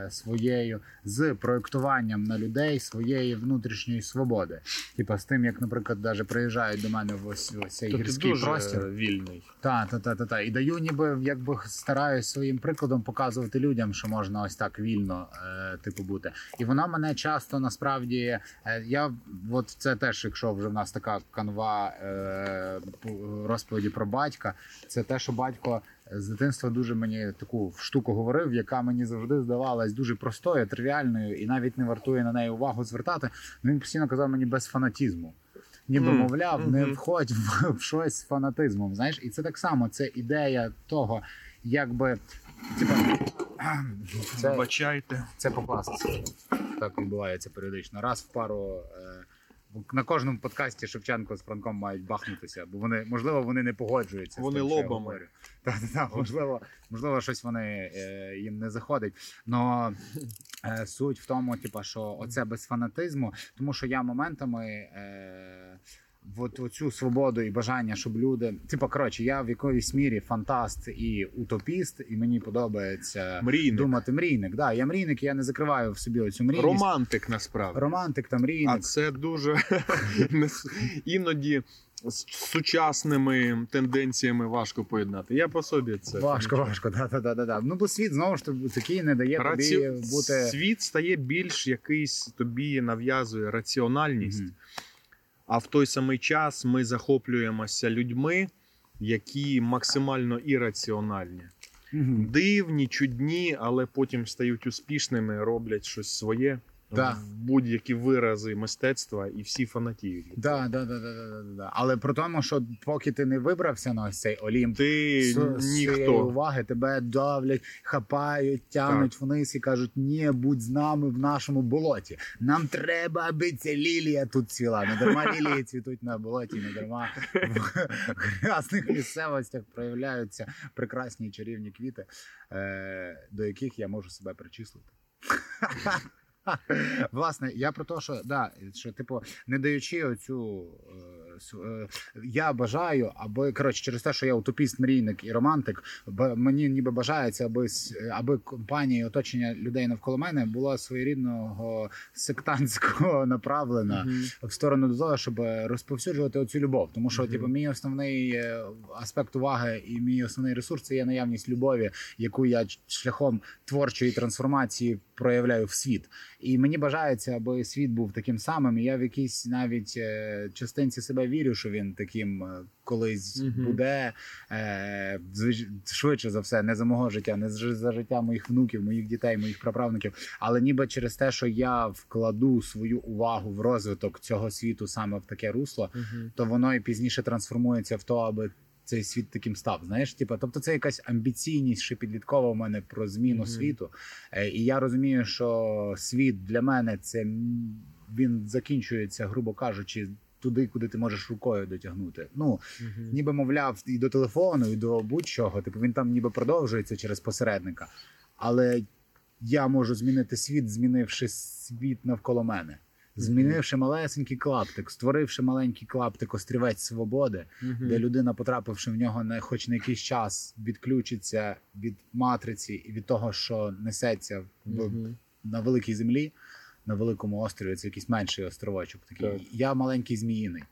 е, своєю з проєктуванням на людей своєї внутрішньої свободи. Типа з тим, як, наприклад, даже приїжджають до мене в ось, ось цей гірський дуже простір. вільний. Та, та, та, та, та. І даю, ніби якби стараюсь своїм прикладом показувати людям, що можна ось так вільно, е, типу, бути. І воно мене часто насправді. Е, я от це теж, якщо вже в нас така канва е, розповіді про батька, це те, що батько. З дитинства дуже мені таку штуку говорив, яка мені завжди здавалась дуже простою, тривіальною, і навіть не вартує на неї увагу звертати. Ну, Він постійно казав мені без фанатізму. Ніби, мовляв, не входь в, в щось з фанатизмом. Знаєш, і це так само, це ідея того, якби типа це, Вибачайте. це по класиці. Так відбувається періодично. Раз в пару. Е, на кожному подкасті Шевченко з Франком мають бахнутися, бо вони, можливо, вони не погоджуються. з Вони лобами. що я говорю. <laughs> Так, так, можливо, можливо, щось вони е, їм не заходить. Но е, суть в тому, типу, що оце без фанатизму, тому що я моментами. Е, От оцю свободу і бажання, щоб люди. Типа, коротше, я в якоїсь мірі фантаст і утопіст, і мені подобається Мрійник. думати мрійник. Да, я мрійник, я не закриваю в собі оцю мрійність. Романтик насправді. Романтик та А це дуже <laughs> іноді з сучасними тенденціями важко поєднати. Я по собі це Важко, важко, да, да, да, да. Ну, бо світ знову ж таки такий не дає Раці... тобі бути. Світ стає більш якийсь тобі нав'язує раціональність. Мгм. А в той самий час ми захоплюємося людьми, які максимально ірраціональні. Дивні, чудні, але потім стають успішними, роблять щось своє Да. в будь-які вирази мистецтва, і всі фанатіють. Да, да, да, да, да, да, да. Але при тому, що поки ти не вибрався на ось цей Олімп, Ти з, з цієї уваги тебе давлять, хапають, тянуть вниз і кажуть: ні, будь з нами в нашому болоті. Нам треба, аби ця лілія тут цвіла. Не дарма лілії цвітуть на болоті, не дарма в грязних місцевостях проявляються прекрасні чарівні квіти, е, до яких я можу себе причислити. Власне, я про те, що да, що типу, не даючи оцю. Е, Я бажаю, аби коротше, через те, що я утопіст, мрійник і романтик, мені ніби бажається, аби аби компанія і оточення людей навколо мене було своєрідного сектантського <laughs> направлена Мгм. в сторону до того, щоб розповсюджувати оцю любов. Тому що, Мгм. типу, мій основний е, аспект уваги і мій основний ресурс це є наявність любові, яку я шляхом творчої трансформації проявляю в світ. І мені бажається, аби світ був таким самим. І я в якійсь навіть е, частинці себе вірю, що він таким е, колись Мгм. буде е, швидше за все, не за мого життя, не за життя моїх внуків, моїх дітей, моїх праправників, але ніби через те, що я вкладу свою увагу в розвиток цього світу саме в таке русло, Мгм. то воно і пізніше трансформується в то, аби цей світ таким став. Знаєш, типа, тобто це якась амбіційність ще підліткова у мене про зміну Мгм. світу. Е, І я розумію, що світ для мене це він закінчується, грубо кажучи, туди, куди ти можеш рукою дотягнути. Ну, ніби мовляв, і до телефону, і до будь-чого. Типу він там ніби продовжується через посередника. Але я можу змінити світ, змінивши світ навколо мене. Змінивши малесенький клаптик, створивши маленький клаптик острівець свободи, де людина, потрапивши в нього на хоч на якийсь час, відключиться від матриці і від того, що несеться в, Мгм. на великій землі, на великому острові, це якийсь менший островочок. Такий. Так. Я маленький зміїний,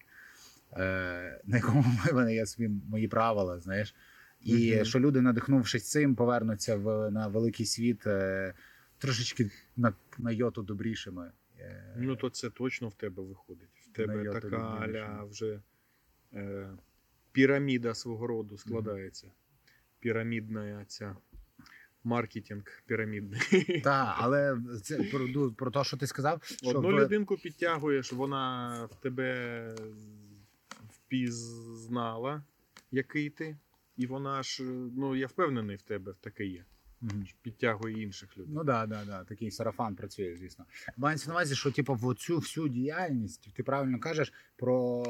е, на якому <laughs> в мене є свої мої правила, знаєш. І Мгм. що люди, надихнувшись цим, повернуться в, на великий світ е, трошечки на, на йоту добрішими. Е, Ну, то це точно в тебе виходить. В тебе така аля вже е, піраміда свого роду складається. Пірамідна ця маркетинг пірамідний. <laughs> Так, але це про, про те, що ти сказав, що Одну в- людинку підтягуєш, вона в тебе впізнала, який ти. І вона ж, ну я впевнений в тебе таке є. Підтягує інших людей. Ну да, да, да, такий сарафан працює, звісно. Мається на увазі, що типу, в цю всю діяльність ти правильно кажеш про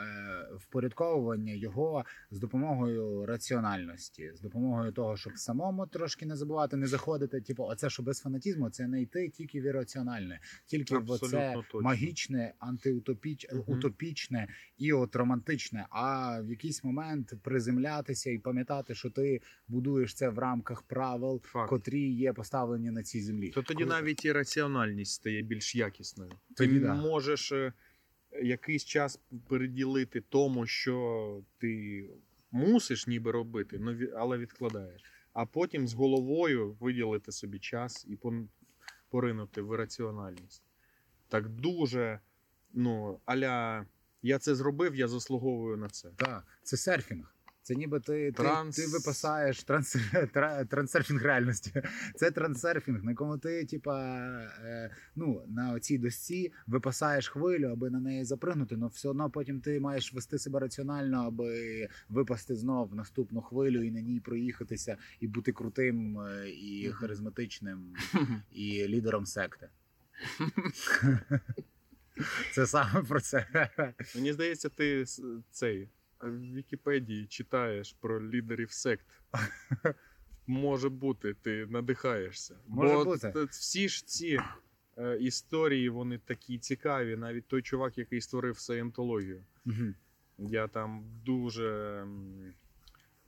е, впорядковування його з допомогою раціональності, з допомогою того, щоб самому трошки не забувати, не заходити. Типу, оце що без фанатізму, це не йти тільки в ірраціональне, тільки в оце точно. магічне, антиутопіч, Мгм. утопічне і от романтичне. А в якийсь момент приземлятися і пам'ятати, що ти будуєш це в рамках правил Факт. котрі є поставлені на цій землі. То тоді Коли- навіть і раціональність стає більш якісною. Тоді ти да. можеш е, якийсь час переділити тому, що ти мусиш ніби робити, але відкладаєш. А потім з головою виділити собі час і поринути в раціональність. Так дуже, ну, аля, я це зробив, я заслуговую на це. Так, це серфінг. Це ніби ти, Транс- ти, ти випасаєш транс, <laughs> тра, трансерфінг реальності. <laughs> Це трансерфінг, на якому ти, типа, е, ну, на цій досці випасаєш хвилю, аби на неї запригнути, але все одно потім ти маєш вести себе раціонально, аби випасти знов в наступну хвилю і на ній проїхатися, і бути крутим, е, і харизматичним, <laughs> і лідером секти. Це саме про це. Мені здається, ти цей в Вікіпедії читаєш про лідерів сект. <laughs> Може бути, ти надихаєшся. Може Бо бути. всі ж ці е, історії, вони такі цікаві. Навіть той чувак, який створив саєнтологію. Мгм. Я там дуже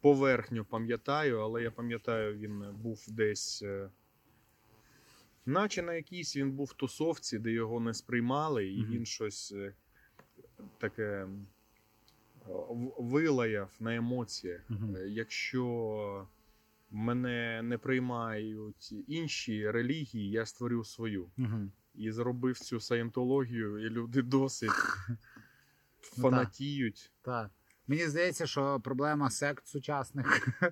поверхню пам'ятаю, але я пам'ятаю, він був десь. е, Наче на якійсь він був тусовці, де його не сприймали, і Мгм. він щось е, таке в- вилаяв на емоціях. Мгм. Е, Якщо мене не приймають інші релігії, я створю свою. Мгм. І зробив цю саєнтологію, і люди досить <laughs> Ну, фанатіють. Так. Мені здається, що проблема сект сучасних <laughs>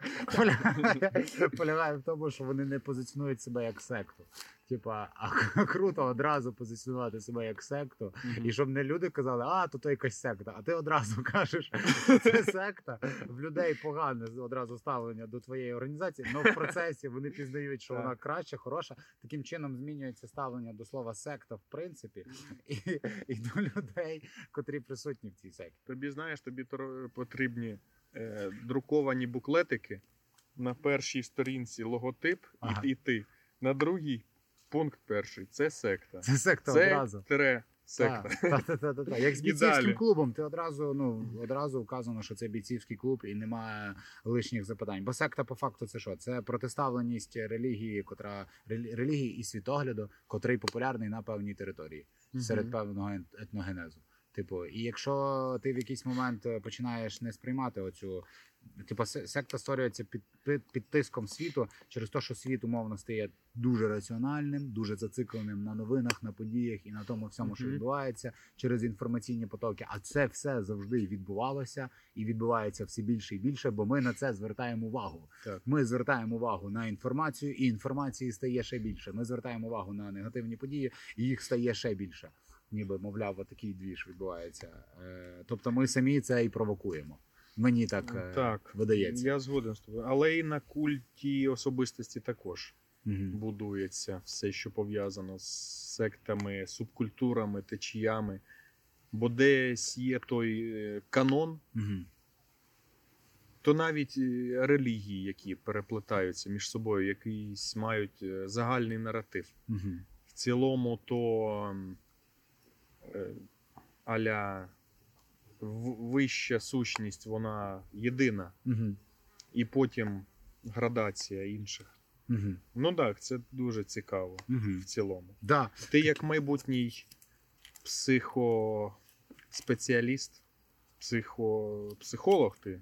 <laughs> полягає в тому, що вони не позиціонують себе як секту. Типа, а <laughs> круто одразу позиціонувати себе як секту, Мгм. і щоб не люди казали, а то то якась секта. А ти одразу <laughs> кажеш, <laughs> це секта. В людей погане одразу ставлення до твоєї організації, але в процесі вони пізнають, що вона краще, хороша. Таким чином змінюється ставлення до слова секта, в принципі, і, і до людей, котрі присутні в цій секті. Тобі знаєш, тобі потрібні е, друковані буклетики. На першій сторінці логотип, Ага. і, і ти. На другій пункт перший це секта. Це секта Це одразу. Тре секта. Так, та, та, та, та. Як з бійцівським клубом, ти одразу, ну, одразу вказано, що це бійцівський клуб і немає лишніх запитань. Бо секта по факту це що? Це протиставленість релігії, котра релі- релігії і світогляду, котрий популярний на певній території серед певного ен- етногенезу. Типу, і якщо ти в якийсь момент е, починаєш не сприймати оцю. Типу, секта створюється під, під, під тиском світу через те, що світ умовно стає дуже раціональним, дуже зацикленим на новинах, на подіях і на тому всьому, що відбувається через інформаційні потоки. А це все завжди відбувалося і відбувається все більше і більше, бо ми на це звертаємо увагу. Так. Ми звертаємо увагу на інформацію, і інформації стає ще більше. Ми звертаємо увагу на негативні події, і їх стає ще більше. Ніби, мовляв, отакий двіж відбувається. Е, тобто ми самі це і провокуємо. Мені так, е, Так, видається. Я згоден з тобою. Але і на культі особистості також. Мгм. будується все, що пов'язано з сектами, субкультурами, течіями. Бо десь є той е, канон, Мгм. то навіть релігії, які переплетаються між собою, якийсь мають загальний наратив. Мгм. В цілому, то аля в- вища сущність, вона єдина, Мгм. і потім градація інших. Мгм. Ну так, це дуже цікаво Мгм. в цілому. Да. Ти як майбутній психоспеціаліст, психо... психолог ти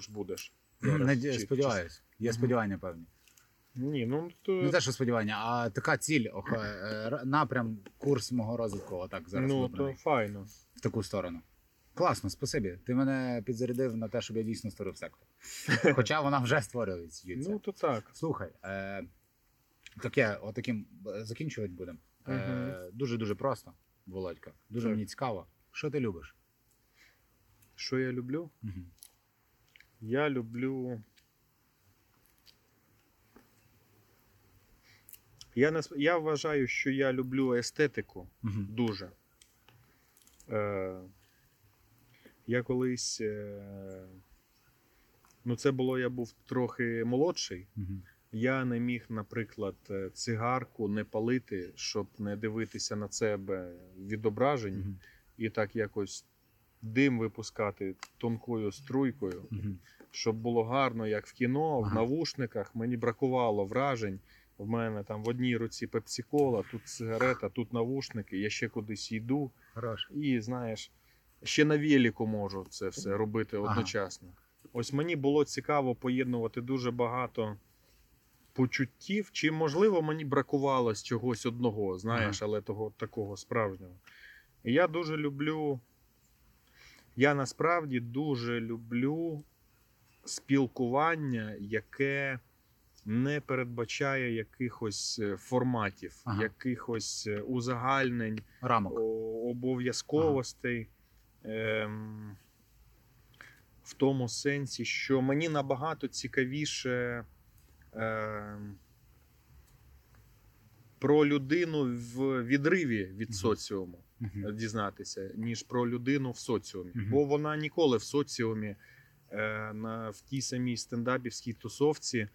ж будеш. зараз, Наді- чи- Сподіваюсь. Є сподівання певні. Ні, ну то Не те, що сподівання, а така ціль, ох, е, напрям, курс мого розвитку, отак зараз ну, вибраний. то файно. в таку сторону. Класно, спасибі. Ти мене підзарядив на те, щоб я дійсно створив сектор. <laughs> Хоча вона вже створюється. Ну то так. Слухай, е, таке, отаким е, закінчувати будемо. Е, дуже дуже просто, Володька. Дуже Так. мені цікаво. Що ти любиш? Що я люблю? Мгм. Я люблю. Я, нас... я вважаю, що я люблю естетику Мгм. дуже. Е... Я колись. Е... Ну, це було, я був трохи молодший. Мгм. Я не міг, наприклад, е, цигарку не палити, щоб не дивитися на себе відображень Мгм. і так якось дим випускати тонкою струйкою, Мгм. щоб було гарно, як в кіно, в Ага. навушниках. Мені бракувало вражень. В мене там в одній руці пепсикола, тут сигарета, тут навушники. Я ще кудись йду. Хорош. І знаєш, ще на велику можу це все робити Ага. одночасно. Ось мені було цікаво поєднувати дуже багато почуттів, чи можливо мені бракувало з чогось одного, знаєш, але того такого справжнього. І я дуже люблю. Я насправді дуже люблю спілкування, яке не передбачає якихось е, форматів, Ага. якихось е, узагальнень Рамок. обов'язковостей. Ем, в тому сенсі, що мені набагато цікавіше ем, про людину в відриві від соціуму Мгм. дізнатися, ніж про людину в соціумі. Мгм. Бо вона ніколи в соціумі, е, на, в тій самій стендапівській тусовці, е,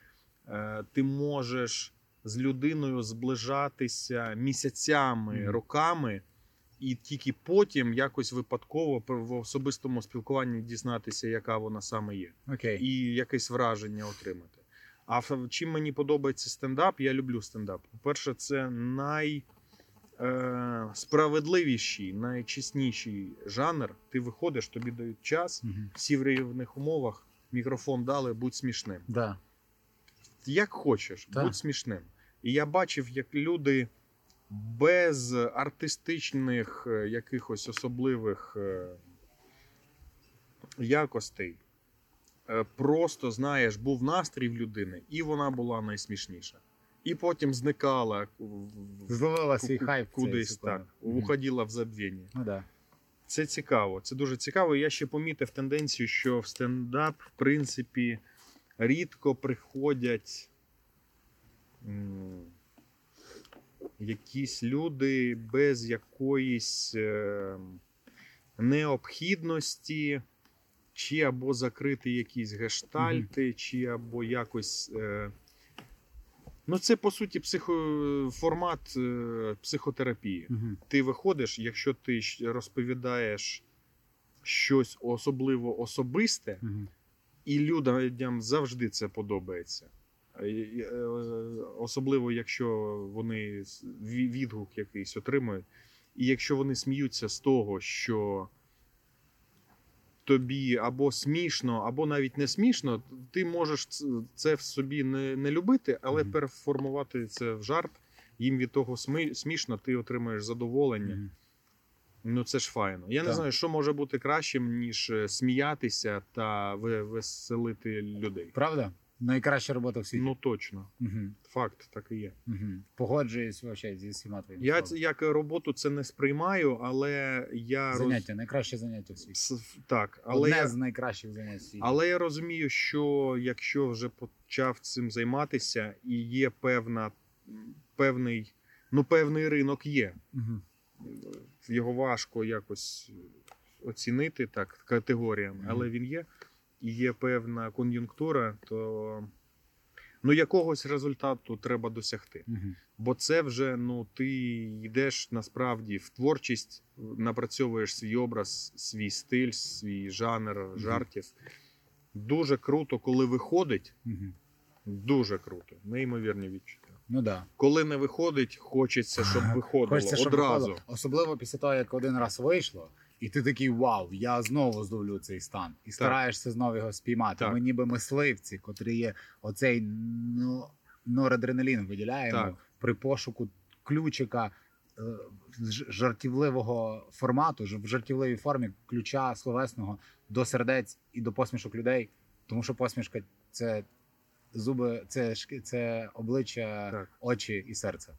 ти можеш з людиною зближатися місяцями, Мгм. роками, і тільки потім якось випадково в особистому спілкуванні дізнатися, яка вона саме є, Окей. і якесь враження отримати. А чим мені подобається стендап, я люблю стендап. По-перше, це най е, справедливіший, найчесніший жанр. Ти виходиш, тобі дають час, всі в рівних умовах, мікрофон дали, будь смішним. Да. Як хочеш, Так. будь смішним. І я бачив, як люди без артистичних е, якихось особливих е, якостей. е, Просто знаєш, був настрій в людини, і вона була найсмішніша. І потім зникала в- свій хайп. кудись так, уходила в забвіння. Ну да. Це цікаво. Це дуже цікаво. Я ще помітив тенденцію, що в стендап, в принципі, рідко приходять якісь люди без якоїсь е, необхідності, чи або закрити якісь гештальти, чи або якось. Е, ну, це по суті психо, формат е, психотерапії Мгм. ти виходиш, якщо ти розповідаєш щось особливо особисте, Мгм. І людям завжди це подобається. Е, е, Особливо, якщо вони відгук якийсь отримують. І якщо вони сміються з того, що тобі або смішно, або навіть не смішно, ти можеш це в собі не, не любити, але переформувати це в жарт. Їм від того смішно, ти отримаєш задоволення. Ну це ж файно. Я не знаю, що може бути кращим, ніж е, сміятися та веселити людей. Правда? Найкраща робота в світі. Ну точно, Мгм. факт так і є. Мгм. Погоджуюсь вообще зі всіма твоїми Я словами. як роботу це не сприймаю, але я роз... заняття, найкраще заняття в світі. С- так, але Одне я... з найкращих занять в світі. але я розумію, що якщо вже почав цим займатися і є певна певний, ну, певний ринок є. Мгм. Його важко якось оцінити так категоріями, але він є. І є певна кон'юнктура, то ну, якогось результату треба досягти. Мгм. Бо це вже ну, ти йдеш насправді в творчість, напрацьовуєш свій образ, свій стиль, свій жанр жартів. Дуже круто, коли виходить. Мгм. Дуже круто, неймовірні відчуття. Ну да. Коли не виходить, хочеться, щоб виходило Хочеться, щоб одразу. виходило. Особливо після того, як один раз вийшло, і ти такий вау, я знову здовлю цей стан. І стараєшся знову його спіймати. Так. Ми ніби мисливці, котрі є оцей ну, норадреналін виділяємо Так. при пошуку ключика е, жартівливого формату, в жартівливій формі ключа словесного до сердець і до посмішок людей. Тому що посмішка це зуби, це, це обличчя, Так. очі і серце.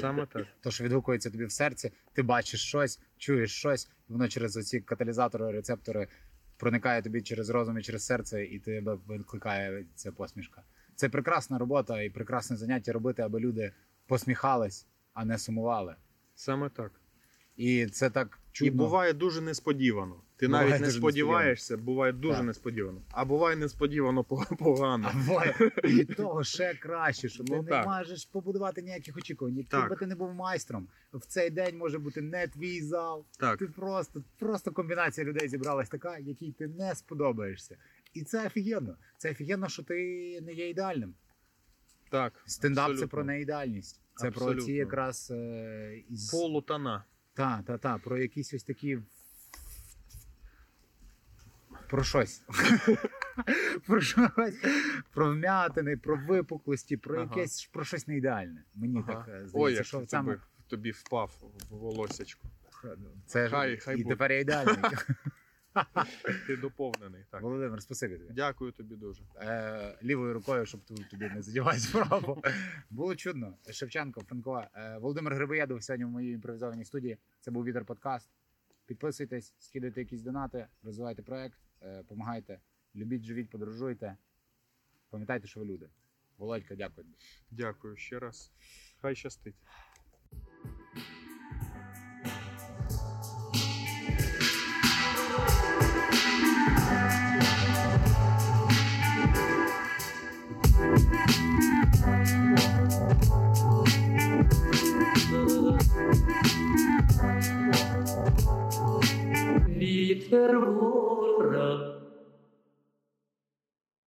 Саме так. То, що відгукується тобі в серці, ти бачиш щось, чуєш щось, і воно через оці каталізатори, рецептори проникає тобі через розум і через серце, і тебе викликає ця посмішка. Це прекрасна робота і прекрасне заняття робити, аби люди посміхались, а не сумували. Саме так. І це так чудно. І буває дуже несподівано. Ти Буває навіть не сподіваєшся, буває дуже Так. несподівано. А буває несподівано <laughs> погано. А буває від того ще краще, що ти Ну, не так. можеш побудувати ніяких очікувань. Якби ти не був майстром, в цей день може бути не твій зал. Так, Ти просто, просто комбінація людей зібралась така, якій ти не сподобаєшся. І це офігенно. Це офігенно, що ти не є ідеальним. так. Стендап це абсолютно. про неідеальність. Це про ці якраз е, із... полутона. Та, та, та, про якісь ось такі. Про щось. <laughs> про щось. Про вмятини, про випуклості, про якесь про щось неідеальне. Мені так е, здається, що тобі, саме тобі впав в волосячку. це ж Хай- хай і тепер я ідеальний. <laughs> Ти доповнений. Так. Володимир, спасибі тобі. Дякую тобі дуже. е, лівою рукою, щоб тобі не задівати справу. <laughs> Було чудно. Шевченко, Франкова. Е, Володимир Грибоєдов сьогодні в моїй імпровізованій студії. Це був Вітер Подкаст. Підписуйтесь, скидайте якісь донати, розвивайте проект, е, помагайте, любіть, живіть, подорожуйте. Пам'ятайте, що ви люди. Володька, дякую. Дякую ще раз. Хай щастить. Вітер в